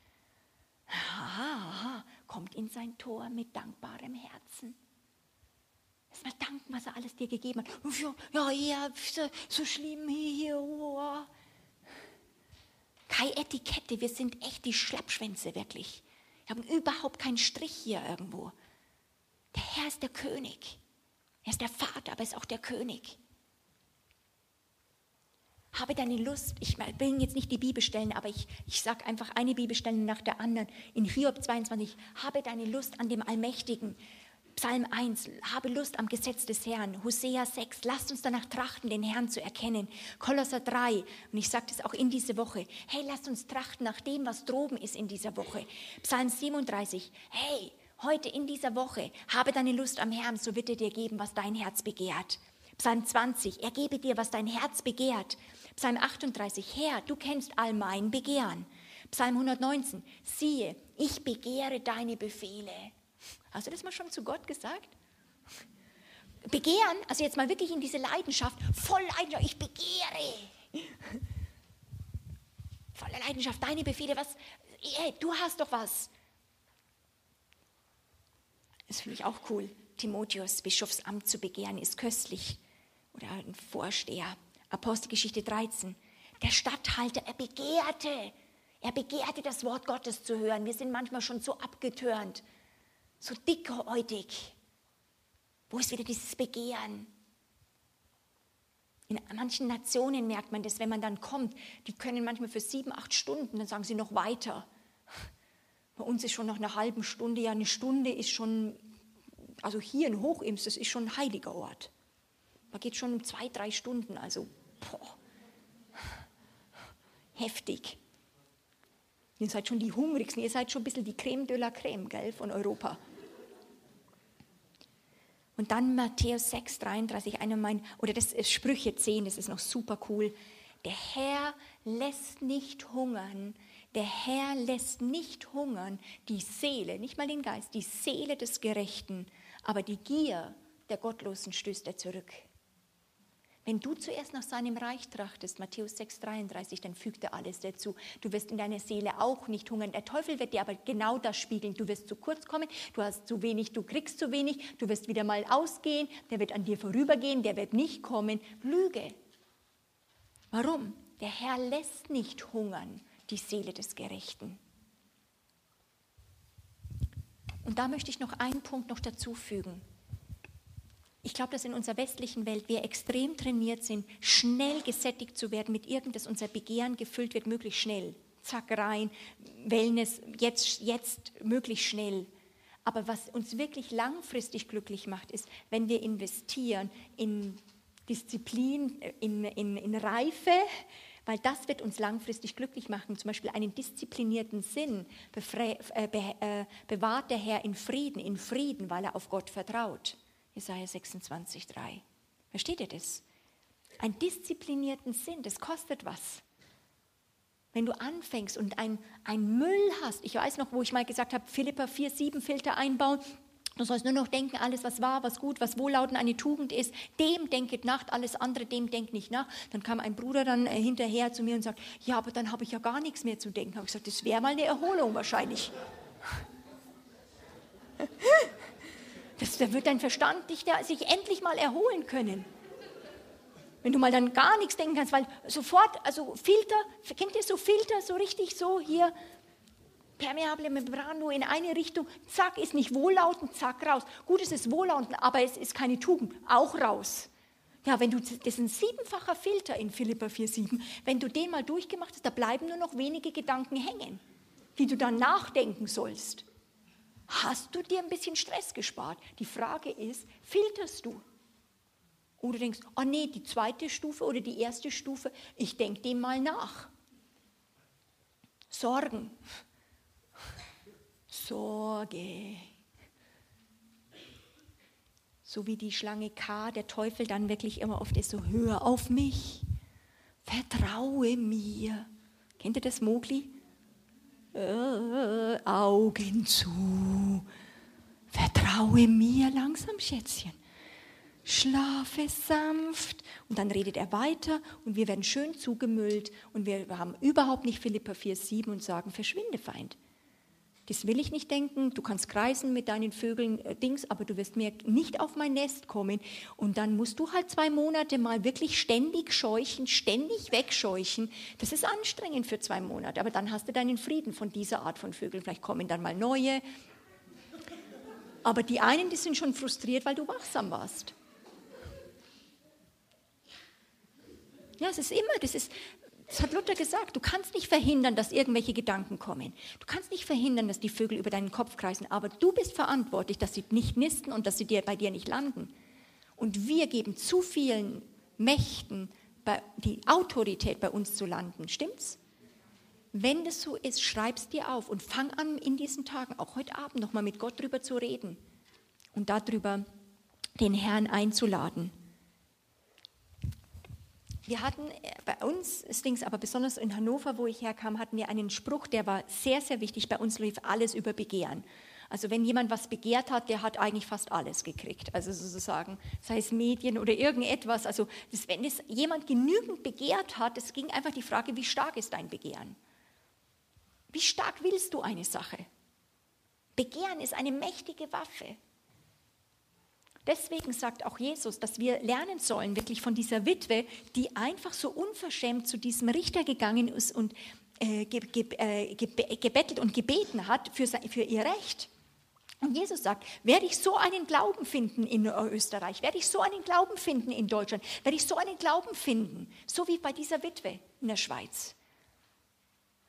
Aha, aha, kommt in sein Tor mit dankbarem Herzen. Erstmal danken, was er alles dir gegeben hat. Ja, ja, so schlimm hier, oh. Keine Etikette, wir sind echt die Schlappschwänze wirklich. Wir haben überhaupt keinen Strich hier irgendwo. Der Herr ist der König. Er ist der Vater, aber er ist auch der König. Habe deine Lust, ich bringe jetzt nicht die Bibelstellen, aber ich, ich sage einfach eine Bibelstelle nach der anderen. In Hiob 22, habe deine Lust an dem Allmächtigen. Psalm 1, habe Lust am Gesetz des Herrn. Hosea 6, lasst uns danach trachten, den Herrn zu erkennen. Kolosser 3, und ich sage das auch in dieser Woche, hey, lasst uns trachten nach dem, was droben ist in dieser Woche. Psalm 37, hey, heute in dieser Woche, habe deine Lust am Herrn, so wird er dir geben, was dein Herz begehrt. Psalm 20, er gebe dir, was dein Herz begehrt. Psalm 38, Herr, du kennst all mein Begehren. Psalm 119, siehe, ich begehre deine Befehle. Hast du das mal schon zu Gott gesagt? Begehren, also jetzt mal wirklich in diese Leidenschaft, voll Leidenschaft, ich begehre. Voller Leidenschaft, deine Befehle, was, hey, du hast doch was. Das finde ich auch cool. Timotheus, Bischofsamt zu begehren, ist köstlich. Oder ein Vorsteher. Apostelgeschichte 13. Der Statthalter, er begehrte, er begehrte das Wort Gottes zu hören. Wir sind manchmal schon so abgetörnt, so dickhäutig. Wo ist wieder dieses Begehren? In manchen Nationen merkt man das, wenn man dann kommt, die können manchmal für sieben, acht Stunden, dann sagen sie noch weiter. Bei uns ist schon nach einer halben Stunde, ja eine Stunde ist schon, also hier in Hochims, das ist schon ein heiliger Ort. Man geht schon um zwei, drei Stunden, also boah, heftig. Ihr seid schon die hungrigsten, ihr seid schon ein bisschen die Creme de la Creme gell, von Europa. Und dann Matthäus 6, 33, einer mein, oder das ist Sprüche 10, das ist noch super cool. Der Herr lässt nicht hungern, der Herr lässt nicht hungern die Seele, nicht mal den Geist, die Seele des Gerechten, aber die Gier der Gottlosen stößt er zurück. Wenn du zuerst nach seinem Reich trachtest, Matthäus 6,33, dann fügt er alles dazu. Du wirst in deiner Seele auch nicht hungern. Der Teufel wird dir aber genau das spiegeln. Du wirst zu kurz kommen, du hast zu wenig, du kriegst zu wenig, du wirst wieder mal ausgehen, der wird an dir vorübergehen, der wird nicht kommen. Lüge. Warum? Der Herr lässt nicht hungern die Seele des Gerechten. Und da möchte ich noch einen Punkt noch dazu fügen. Ich glaube, dass in unserer westlichen Welt wir extrem trainiert sind, schnell gesättigt zu werden mit irgendwas, unser Begehren gefüllt wird, möglichst schnell. Zack rein, Wellness, jetzt, jetzt möglichst schnell. Aber was uns wirklich langfristig glücklich macht, ist, wenn wir investieren in Disziplin, in, in, in Reife, weil das wird uns langfristig glücklich machen. Zum Beispiel einen disziplinierten Sinn äh, äh, bewahrt der Herr in Frieden, in Frieden, weil er auf Gott vertraut. Jesaja 26, 3. Versteht ihr das? Einen disziplinierten Sinn, das kostet was. Wenn du anfängst und ein, ein Müll hast, ich weiß noch, wo ich mal gesagt habe, Philippa 4, 7 Filter einbauen, Du sollst nur noch denken, alles, was wahr, was gut, was wohllautend eine Tugend ist, dem denket nach, alles andere, dem denkt nicht nach. Dann kam ein Bruder dann äh, hinterher zu mir und sagt, ja, aber dann habe ich ja gar nichts mehr zu denken. Habe ich gesagt, das wäre mal eine Erholung wahrscheinlich. *laughs* Das, da wird dein Verstand dich da, sich endlich mal erholen können. Wenn du mal dann gar nichts denken kannst, weil sofort, also Filter, kennt ihr so Filter, so richtig so hier, permeable Membran nur in eine Richtung, zack, ist nicht wohllautend, zack, raus. Gut, es ist wohllautend, aber es ist keine Tugend, auch raus. Ja, wenn du, das ist ein siebenfacher Filter in Philippa 4,7, wenn du den mal durchgemacht hast, da bleiben nur noch wenige Gedanken hängen, die du dann nachdenken sollst. Hast du dir ein bisschen Stress gespart? Die Frage ist, filterst du? Oder denkst, oh nee, die zweite Stufe oder die erste Stufe, ich denke dem mal nach. Sorgen. Sorge. So wie die Schlange K, der Teufel dann wirklich immer oft ist, so hör auf mich, vertraue mir. Kennt ihr das Mogli? Äh, Augen zu. Vertraue mir langsam, Schätzchen. Schlafe sanft. Und dann redet er weiter und wir werden schön zugemüllt und wir haben überhaupt nicht Philippa 4,7 und sagen, verschwinde, Feind. Das will ich nicht denken. Du kannst kreisen mit deinen Vögeln, äh, Dings, aber du wirst mir nicht auf mein Nest kommen. Und dann musst du halt zwei Monate mal wirklich ständig scheuchen, ständig wegscheuchen. Das ist anstrengend für zwei Monate, aber dann hast du deinen Frieden von dieser Art von Vögeln. Vielleicht kommen dann mal neue. Aber die einen, die sind schon frustriert, weil du wachsam warst. Ja, es ist immer, das ist, das hat Luther gesagt, du kannst nicht verhindern, dass irgendwelche Gedanken kommen. Du kannst nicht verhindern, dass die Vögel über deinen Kopf kreisen, aber du bist verantwortlich, dass sie nicht nisten und dass sie dir, bei dir nicht landen. Und wir geben zu vielen Mächten die Autorität bei uns zu landen. Stimmt's? Wenn das so ist, schreib es dir auf und fang an, in diesen Tagen, auch heute Abend, nochmal mit Gott drüber zu reden und darüber den Herrn einzuladen. Wir hatten äh, bei uns, es Dings, aber besonders in Hannover, wo ich herkam, hatten wir einen Spruch, der war sehr, sehr wichtig. Bei uns lief alles über Begehren. Also wenn jemand was begehrt hat, der hat eigentlich fast alles gekriegt. Also sozusagen, sei es Medien oder irgendetwas. Also das, wenn es jemand genügend begehrt hat, es ging einfach die Frage, wie stark ist dein Begehren? Wie stark willst du eine Sache? Begehren ist eine mächtige Waffe. Deswegen sagt auch Jesus, dass wir lernen sollen, wirklich von dieser Witwe, die einfach so unverschämt zu diesem Richter gegangen ist und äh, ge, ge, äh, gebettelt und gebeten hat für, für ihr Recht. Und Jesus sagt, werde ich so einen Glauben finden in Österreich, werde ich so einen Glauben finden in Deutschland, werde ich so einen Glauben finden, so wie bei dieser Witwe in der Schweiz.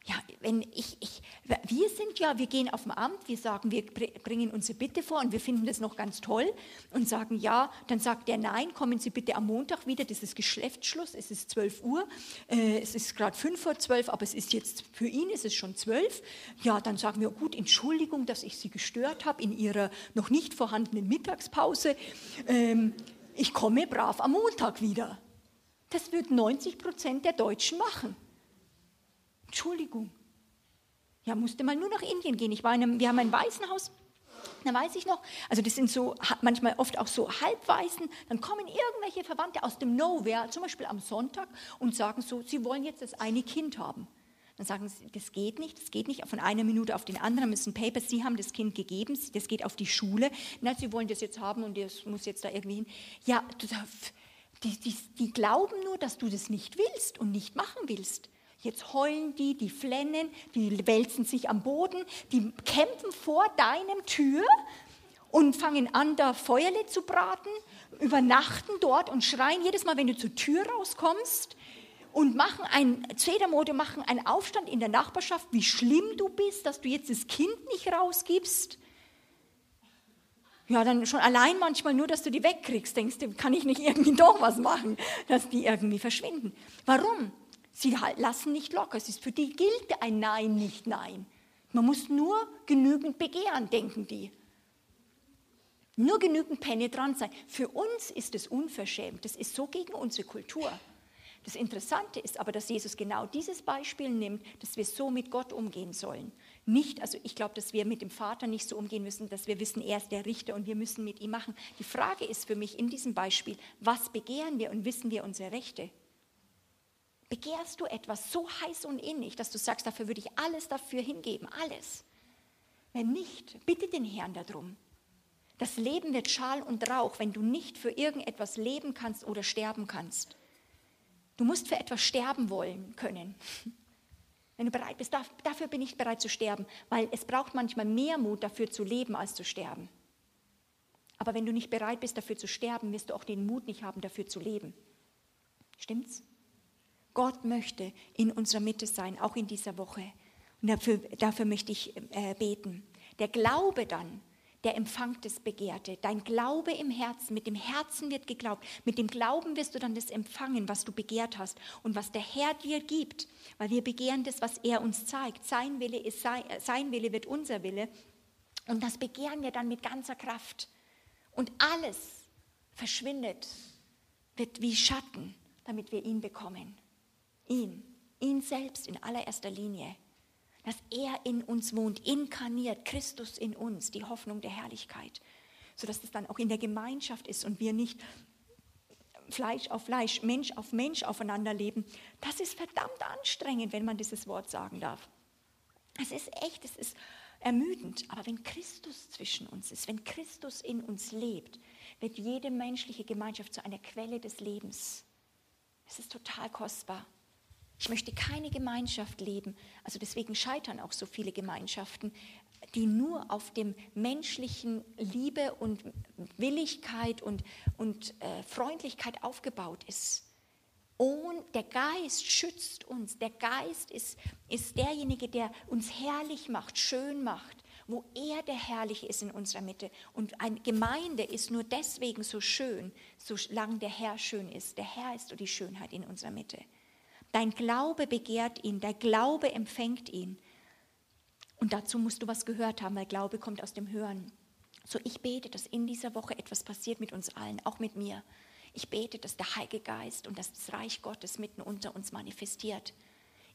Ja, wenn ich, ich, wir sind ja, wir gehen auf dem Amt, wir sagen, wir bringen unsere Bitte vor und wir finden das noch ganz toll und sagen ja, dann sagt er nein, kommen Sie bitte am Montag wieder, das ist Geschäftsschluss, es ist 12 Uhr, äh, es ist gerade 5 vor 12, aber es ist jetzt, für ihn ist schon 12. Ja, dann sagen wir, gut, Entschuldigung, dass ich Sie gestört habe in Ihrer noch nicht vorhandenen Mittagspause. Ähm, ich komme brav am Montag wieder. Das wird 90 Prozent der Deutschen machen. Entschuldigung. Ja, musste mal nur nach Indien gehen. Ich war in einem, wir haben ein Waisenhaus, da weiß ich noch, also das sind so manchmal oft auch so Halbweisen, dann kommen irgendwelche Verwandte aus dem Nowhere, zum Beispiel am Sonntag, und sagen so, sie wollen jetzt das eine Kind haben. Dann sagen sie, das geht nicht, das geht nicht, von einer Minute auf den anderen müssen Papers, sie haben das Kind gegeben, das geht auf die Schule, na, sie wollen das jetzt haben und das muss jetzt da irgendwie hin. Ja, die, die, die glauben nur, dass du das nicht willst und nicht machen willst. Jetzt heulen die, die flennen, die wälzen sich am Boden, die kämpfen vor deinem Tür und fangen an, da Feuerle zu braten, übernachten dort und schreien jedes Mal, wenn du zur Tür rauskommst und machen ein Zedermode, machen einen Aufstand in der Nachbarschaft, wie schlimm du bist, dass du jetzt das Kind nicht rausgibst. Ja, dann schon allein manchmal nur, dass du die wegkriegst, denkst du, kann ich nicht irgendwie doch was machen, dass die irgendwie verschwinden. Warum? Sie lassen nicht locker. Es ist für die gilt ein Nein nicht Nein. Man muss nur genügend begehren, denken die. Nur genügend penetrant sein. Für uns ist es unverschämt. Das ist so gegen unsere Kultur. Das Interessante ist aber, dass Jesus genau dieses Beispiel nimmt, dass wir so mit Gott umgehen sollen. Nicht, also ich glaube, dass wir mit dem Vater nicht so umgehen müssen, dass wir wissen, er ist der Richter und wir müssen mit ihm machen. Die Frage ist für mich in diesem Beispiel, was begehren wir und wissen wir unsere Rechte? Begehrst du etwas so heiß und innig, dass du sagst, dafür würde ich alles dafür hingeben, alles. Wenn nicht, bitte den Herrn darum. Das Leben wird Schal und Rauch, wenn du nicht für irgendetwas leben kannst oder sterben kannst. Du musst für etwas sterben wollen können. *laughs* Wenn du bereit bist, dafür bin ich bereit zu sterben, weil es braucht manchmal mehr Mut dafür zu leben als zu sterben. Aber wenn du nicht bereit bist dafür zu sterben, wirst du auch den Mut nicht haben dafür zu leben. Stimmt's? Gott möchte in unserer Mitte sein, auch in dieser Woche. Und dafür, dafür möchte ich äh, beten. Der Glaube dann, der empfangt das Begehrte. Dein Glaube im Herzen, mit dem Herzen wird geglaubt. Mit dem Glauben wirst du dann das empfangen, was du begehrt hast und was der Herr dir gibt. Weil wir begehren das, was er uns zeigt. Sein Wille, ist sein, sein Wille wird unser Wille. Und das begehren wir dann mit ganzer Kraft. Und alles verschwindet, wird wie Schatten, damit wir ihn bekommen ihn, ihn selbst in allererster Linie, dass er in uns wohnt, inkarniert, Christus in uns, die Hoffnung der Herrlichkeit, sodass es dann auch in der Gemeinschaft ist und wir nicht Fleisch auf Fleisch, Mensch auf Mensch aufeinander leben. Das ist verdammt anstrengend, wenn man dieses Wort sagen darf. Es ist echt, es ist ermüdend. Aber wenn Christus zwischen uns ist, wenn Christus in uns lebt, wird jede menschliche Gemeinschaft zu einer Quelle des Lebens. Es ist total kostbar. Ich möchte keine Gemeinschaft leben. Also deswegen scheitern auch so viele Gemeinschaften, die nur auf dem menschlichen Liebe und Willigkeit und, und äh, Freundlichkeit aufgebaut ist. Und der Geist schützt uns. Der Geist ist, ist derjenige, der uns herrlich macht, schön macht, wo er der Herrliche ist in unserer Mitte. Und eine Gemeinde ist nur deswegen so schön, solange der Herr schön ist. Der Herr ist die Schönheit in unserer Mitte. Dein Glaube begehrt ihn, der Glaube empfängt ihn. Und dazu musst du was gehört haben, weil Glaube kommt aus dem Hören. So, ich bete, dass in dieser Woche etwas passiert mit uns allen, auch mit mir. Ich bete, dass der Heilige Geist und dass das Reich Gottes mitten unter uns manifestiert.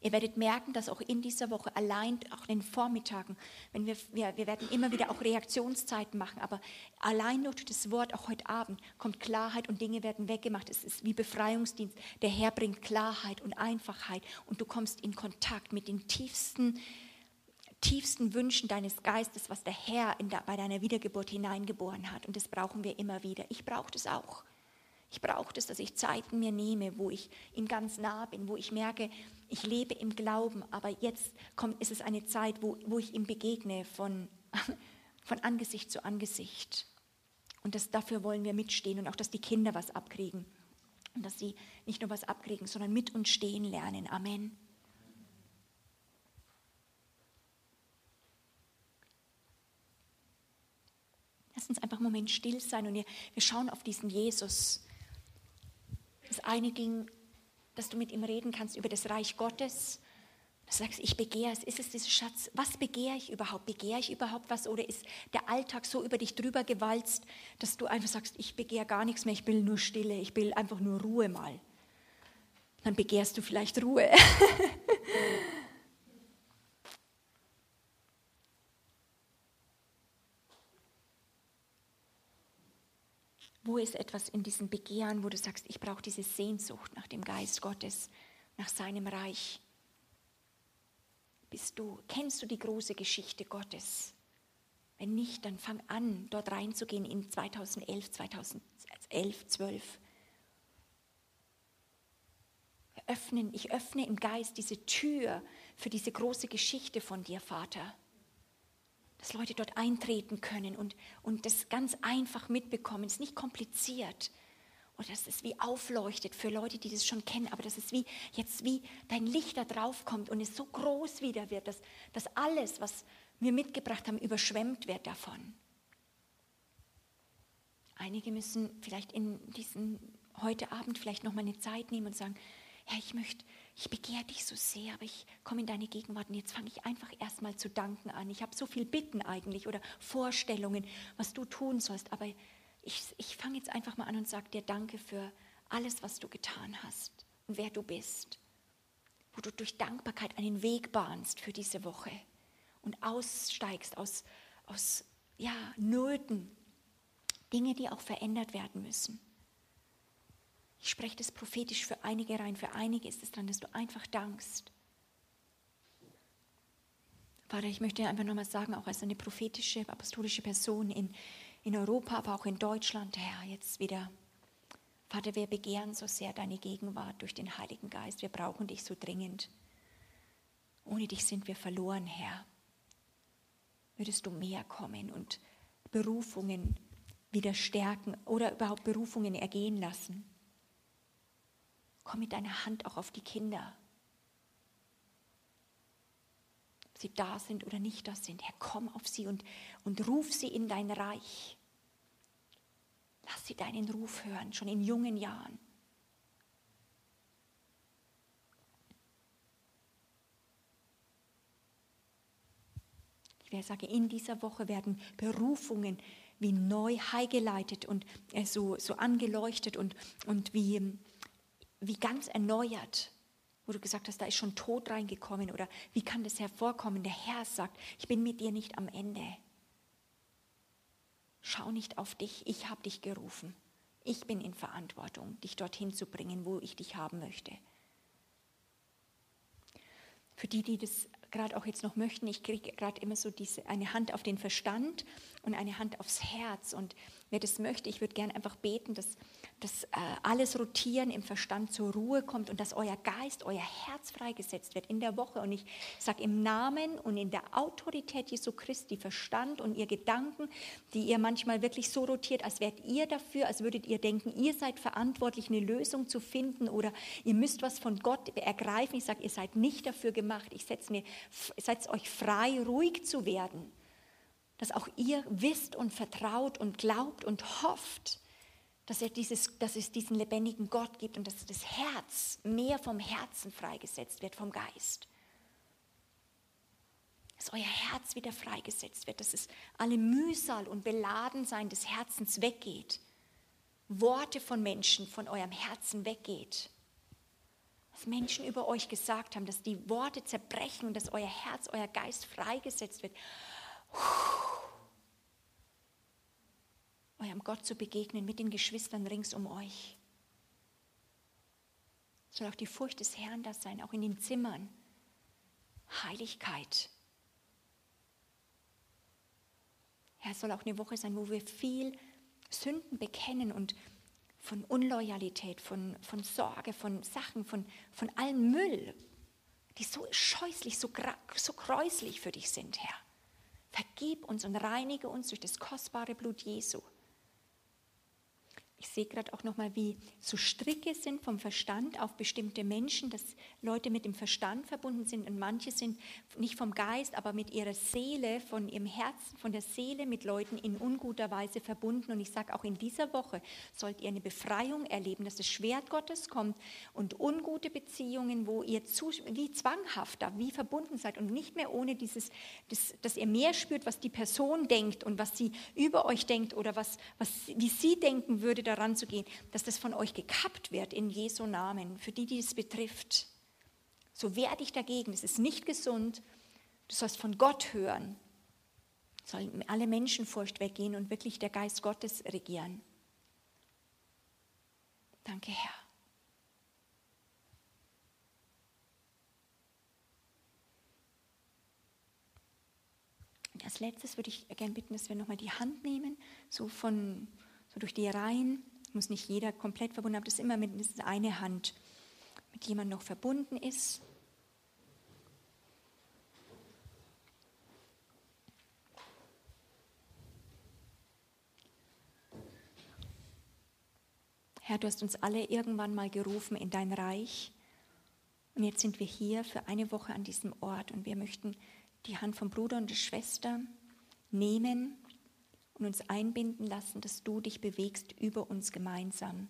Ihr werdet merken, dass auch in dieser Woche allein, auch in den Vormittagen, wenn wir, wir, wir werden immer wieder auch Reaktionszeiten machen, aber allein durch das Wort, auch heute Abend, kommt Klarheit und Dinge werden weggemacht. Es ist wie Befreiungsdienst. Der Herr bringt Klarheit und Einfachheit und du kommst in Kontakt mit den tiefsten, tiefsten Wünschen deines Geistes, was der Herr der, bei deiner Wiedergeburt hineingeboren hat. Und das brauchen wir immer wieder. Ich brauche das auch. Ich brauche das, dass ich Zeiten mir nehme, wo ich ihm ganz nah bin, wo ich merke, ich lebe im Glauben, aber jetzt kommt, ist es eine Zeit, wo, wo ich ihm begegne von, *laughs* von Angesicht zu Angesicht. Und das, dafür wollen wir mitstehen und auch, dass die Kinder was abkriegen. Und dass sie nicht nur was abkriegen, sondern mit uns stehen lernen. Amen. Lass uns einfach einen Moment still sein und wir, wir schauen auf diesen Jesus, das eine ging, dass du mit ihm reden kannst über das Reich Gottes. Du sagst, ich begehre es. Ist es dieser Schatz? Was begehre ich überhaupt? Begehre ich überhaupt was? Oder ist der Alltag so über dich drüber gewalzt, dass du einfach sagst, ich begehre gar nichts mehr, ich will nur Stille, ich will einfach nur Ruhe mal? Dann begehrst du vielleicht Ruhe. *laughs* Wo ist etwas in diesem Begehren, wo du sagst, ich brauche diese Sehnsucht nach dem Geist Gottes, nach seinem Reich? Bist du, kennst du die große Geschichte Gottes? Wenn nicht, dann fang an, dort reinzugehen in 2011, 2011, 12. Öffnen, ich öffne im Geist diese Tür für diese große Geschichte von dir, Vater dass Leute dort eintreten können und, und das ganz einfach mitbekommen. Es ist nicht kompliziert. Oder dass es wie aufleuchtet für Leute, die das schon kennen, aber dass es wie jetzt wie dein Licht da drauf kommt und es so groß wieder wird, dass, dass alles, was wir mitgebracht haben, überschwemmt wird davon. Einige müssen vielleicht in diesem heute Abend vielleicht noch mal eine Zeit nehmen und sagen, ja, ich möchte, ich begehre dich so sehr, aber ich komme in deine Gegenwart und jetzt fange ich einfach erstmal zu danken an. Ich habe so viel Bitten eigentlich oder Vorstellungen, was du tun sollst, aber ich, ich fange jetzt einfach mal an und sage dir Danke für alles, was du getan hast und wer du bist. Wo du durch Dankbarkeit einen Weg bahnst für diese Woche und aussteigst aus, aus ja, Nöten, Dinge, die auch verändert werden müssen. Ich spreche das prophetisch für einige rein. Für einige ist es dran, dass du einfach dankst. Vater, ich möchte einfach nochmal sagen, auch als eine prophetische, apostolische Person in, in Europa, aber auch in Deutschland, Herr, jetzt wieder. Vater, wir begehren so sehr deine Gegenwart durch den Heiligen Geist. Wir brauchen dich so dringend. Ohne dich sind wir verloren, Herr. Würdest du mehr kommen und Berufungen wieder stärken oder überhaupt Berufungen ergehen lassen? Komm mit deiner Hand auch auf die Kinder. Ob sie da sind oder nicht da sind. Herr, komm auf sie und, und ruf sie in dein Reich. Lass sie deinen Ruf hören, schon in jungen Jahren. Ich sage, in dieser Woche werden Berufungen wie neu heimgeleitet und äh, so, so angeleuchtet und, und wie, wie ganz erneuert, wo du gesagt hast, da ist schon Tod reingekommen oder wie kann das hervorkommen? Der Herr sagt, ich bin mit dir nicht am Ende. Schau nicht auf dich, ich habe dich gerufen. Ich bin in Verantwortung, dich dorthin zu bringen, wo ich dich haben möchte. Für die, die das gerade auch jetzt noch möchten, ich kriege gerade immer so diese, eine Hand auf den Verstand und eine Hand aufs Herz. Und wer das möchte, ich würde gerne einfach beten, dass, dass äh, alles Rotieren im Verstand zur Ruhe kommt und dass euer Geist, euer Herz freigesetzt wird in der Woche. Und ich sage im Namen und in der Autorität Jesu Christi Verstand und ihr Gedanken, die ihr manchmal wirklich so rotiert, als wärt ihr dafür, als würdet ihr denken, ihr seid verantwortlich, eine Lösung zu finden oder ihr müsst was von Gott ergreifen. Ich sage, ihr seid nicht dafür gemacht. Ich setze mir, seid euch frei, ruhig zu werden dass auch ihr wisst und vertraut und glaubt und hofft, dass, er dieses, dass es diesen lebendigen Gott gibt und dass das Herz mehr vom Herzen freigesetzt wird, vom Geist. Dass euer Herz wieder freigesetzt wird, dass es alle Mühsal und Beladensein des Herzens weggeht. Worte von Menschen von eurem Herzen weggeht. Was Menschen über euch gesagt haben, dass die Worte zerbrechen und dass euer Herz, euer Geist freigesetzt wird eurem Gott zu begegnen mit den Geschwistern rings um euch. Soll auch die Furcht des Herrn das sein, auch in den Zimmern. Heiligkeit. Ja, es soll auch eine Woche sein, wo wir viel Sünden bekennen und von Unloyalität, von, von Sorge, von Sachen, von, von allem Müll, die so scheußlich, so, so gräuslich für dich sind, Herr. Vergib uns und reinige uns durch das kostbare Blut Jesu ich sehe gerade auch nochmal, wie so Stricke sind vom Verstand auf bestimmte Menschen, dass Leute mit dem Verstand verbunden sind und manche sind nicht vom Geist, aber mit ihrer Seele, von ihrem Herzen, von der Seele mit Leuten in unguter Weise verbunden. Und ich sage, auch in dieser Woche sollt ihr eine Befreiung erleben, dass das Schwert Gottes kommt und ungute Beziehungen, wo ihr zu, wie zwanghafter, wie verbunden seid und nicht mehr ohne dieses, das, dass ihr mehr spürt, was die Person denkt und was sie über euch denkt oder was, was, wie sie denken würde, daran zu gehen, dass das von euch gekappt wird in Jesu Namen, für die, die es betrifft. So wehr dich dagegen, es ist nicht gesund. Du sollst von Gott hören. Soll alle Menschenfurcht weggehen und wirklich der Geist Gottes regieren. Danke, Herr. Und als letztes würde ich gerne bitten, dass wir nochmal die Hand nehmen, so von so durch die Reihen. Muss nicht jeder komplett verbunden haben, dass immer mindestens eine Hand mit jemandem noch verbunden ist. Herr, du hast uns alle irgendwann mal gerufen in dein Reich. Und jetzt sind wir hier für eine Woche an diesem Ort und wir möchten die Hand vom Bruder und der Schwester nehmen und uns einbinden lassen, dass du dich bewegst über uns gemeinsam.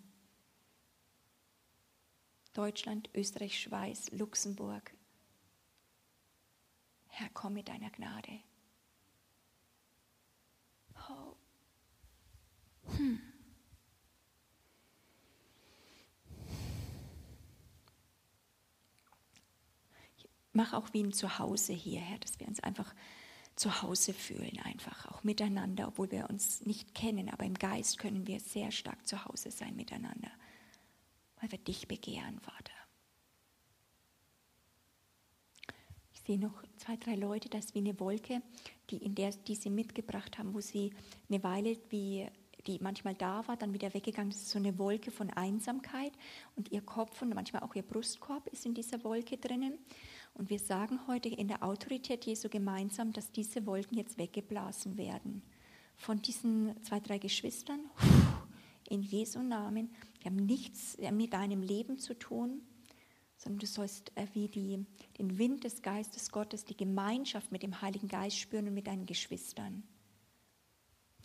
Deutschland, Österreich, Schweiz, Luxemburg. Herr, komm mit deiner Gnade. Oh. Hm. Mach auch wie ein Zuhause hier, Herr, dass wir uns einfach zu Hause fühlen, einfach auch miteinander, obwohl wir uns nicht kennen, aber im Geist können wir sehr stark zu Hause sein miteinander, weil wir dich begehren, Vater. Ich sehe noch zwei, drei Leute, das ist wie eine Wolke, die in der die sie mitgebracht haben, wo sie eine Weile wie die manchmal da war, dann wieder weggegangen. Das ist so eine Wolke von Einsamkeit und ihr Kopf und manchmal auch ihr Brustkorb ist in dieser Wolke drinnen. Und wir sagen heute in der Autorität Jesu gemeinsam, dass diese Wolken jetzt weggeblasen werden. Von diesen zwei, drei Geschwistern, in Jesu Namen, die haben nichts mit deinem Leben zu tun, sondern du sollst äh, wie die, den Wind des Geistes Gottes, die Gemeinschaft mit dem Heiligen Geist spüren und mit deinen Geschwistern.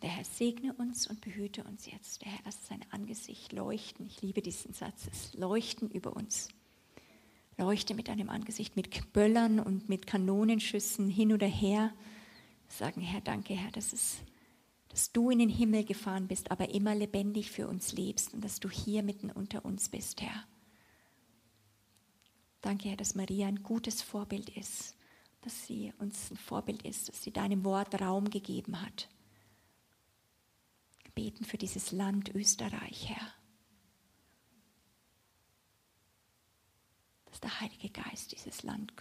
Der Herr segne uns und behüte uns jetzt. Der Herr lasse sein Angesicht leuchten. Ich liebe diesen Satz, es leuchten über uns leuchte mit deinem Angesicht, mit Böllern und mit Kanonenschüssen hin oder her. Sagen, Herr, danke, Herr, dass, es, dass du in den Himmel gefahren bist, aber immer lebendig für uns lebst und dass du hier mitten unter uns bist, Herr. Danke, Herr, dass Maria ein gutes Vorbild ist, dass sie uns ein Vorbild ist, dass sie deinem Wort Raum gegeben hat. Beten für dieses Land Österreich, Herr. Dass der Heilige Geist dieses Land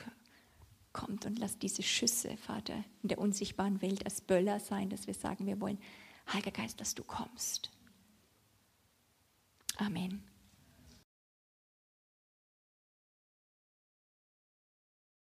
kommt und lass diese Schüsse, Vater, in der unsichtbaren Welt als Böller sein, dass wir sagen, wir wollen Heiliger Geist, dass du kommst. Amen.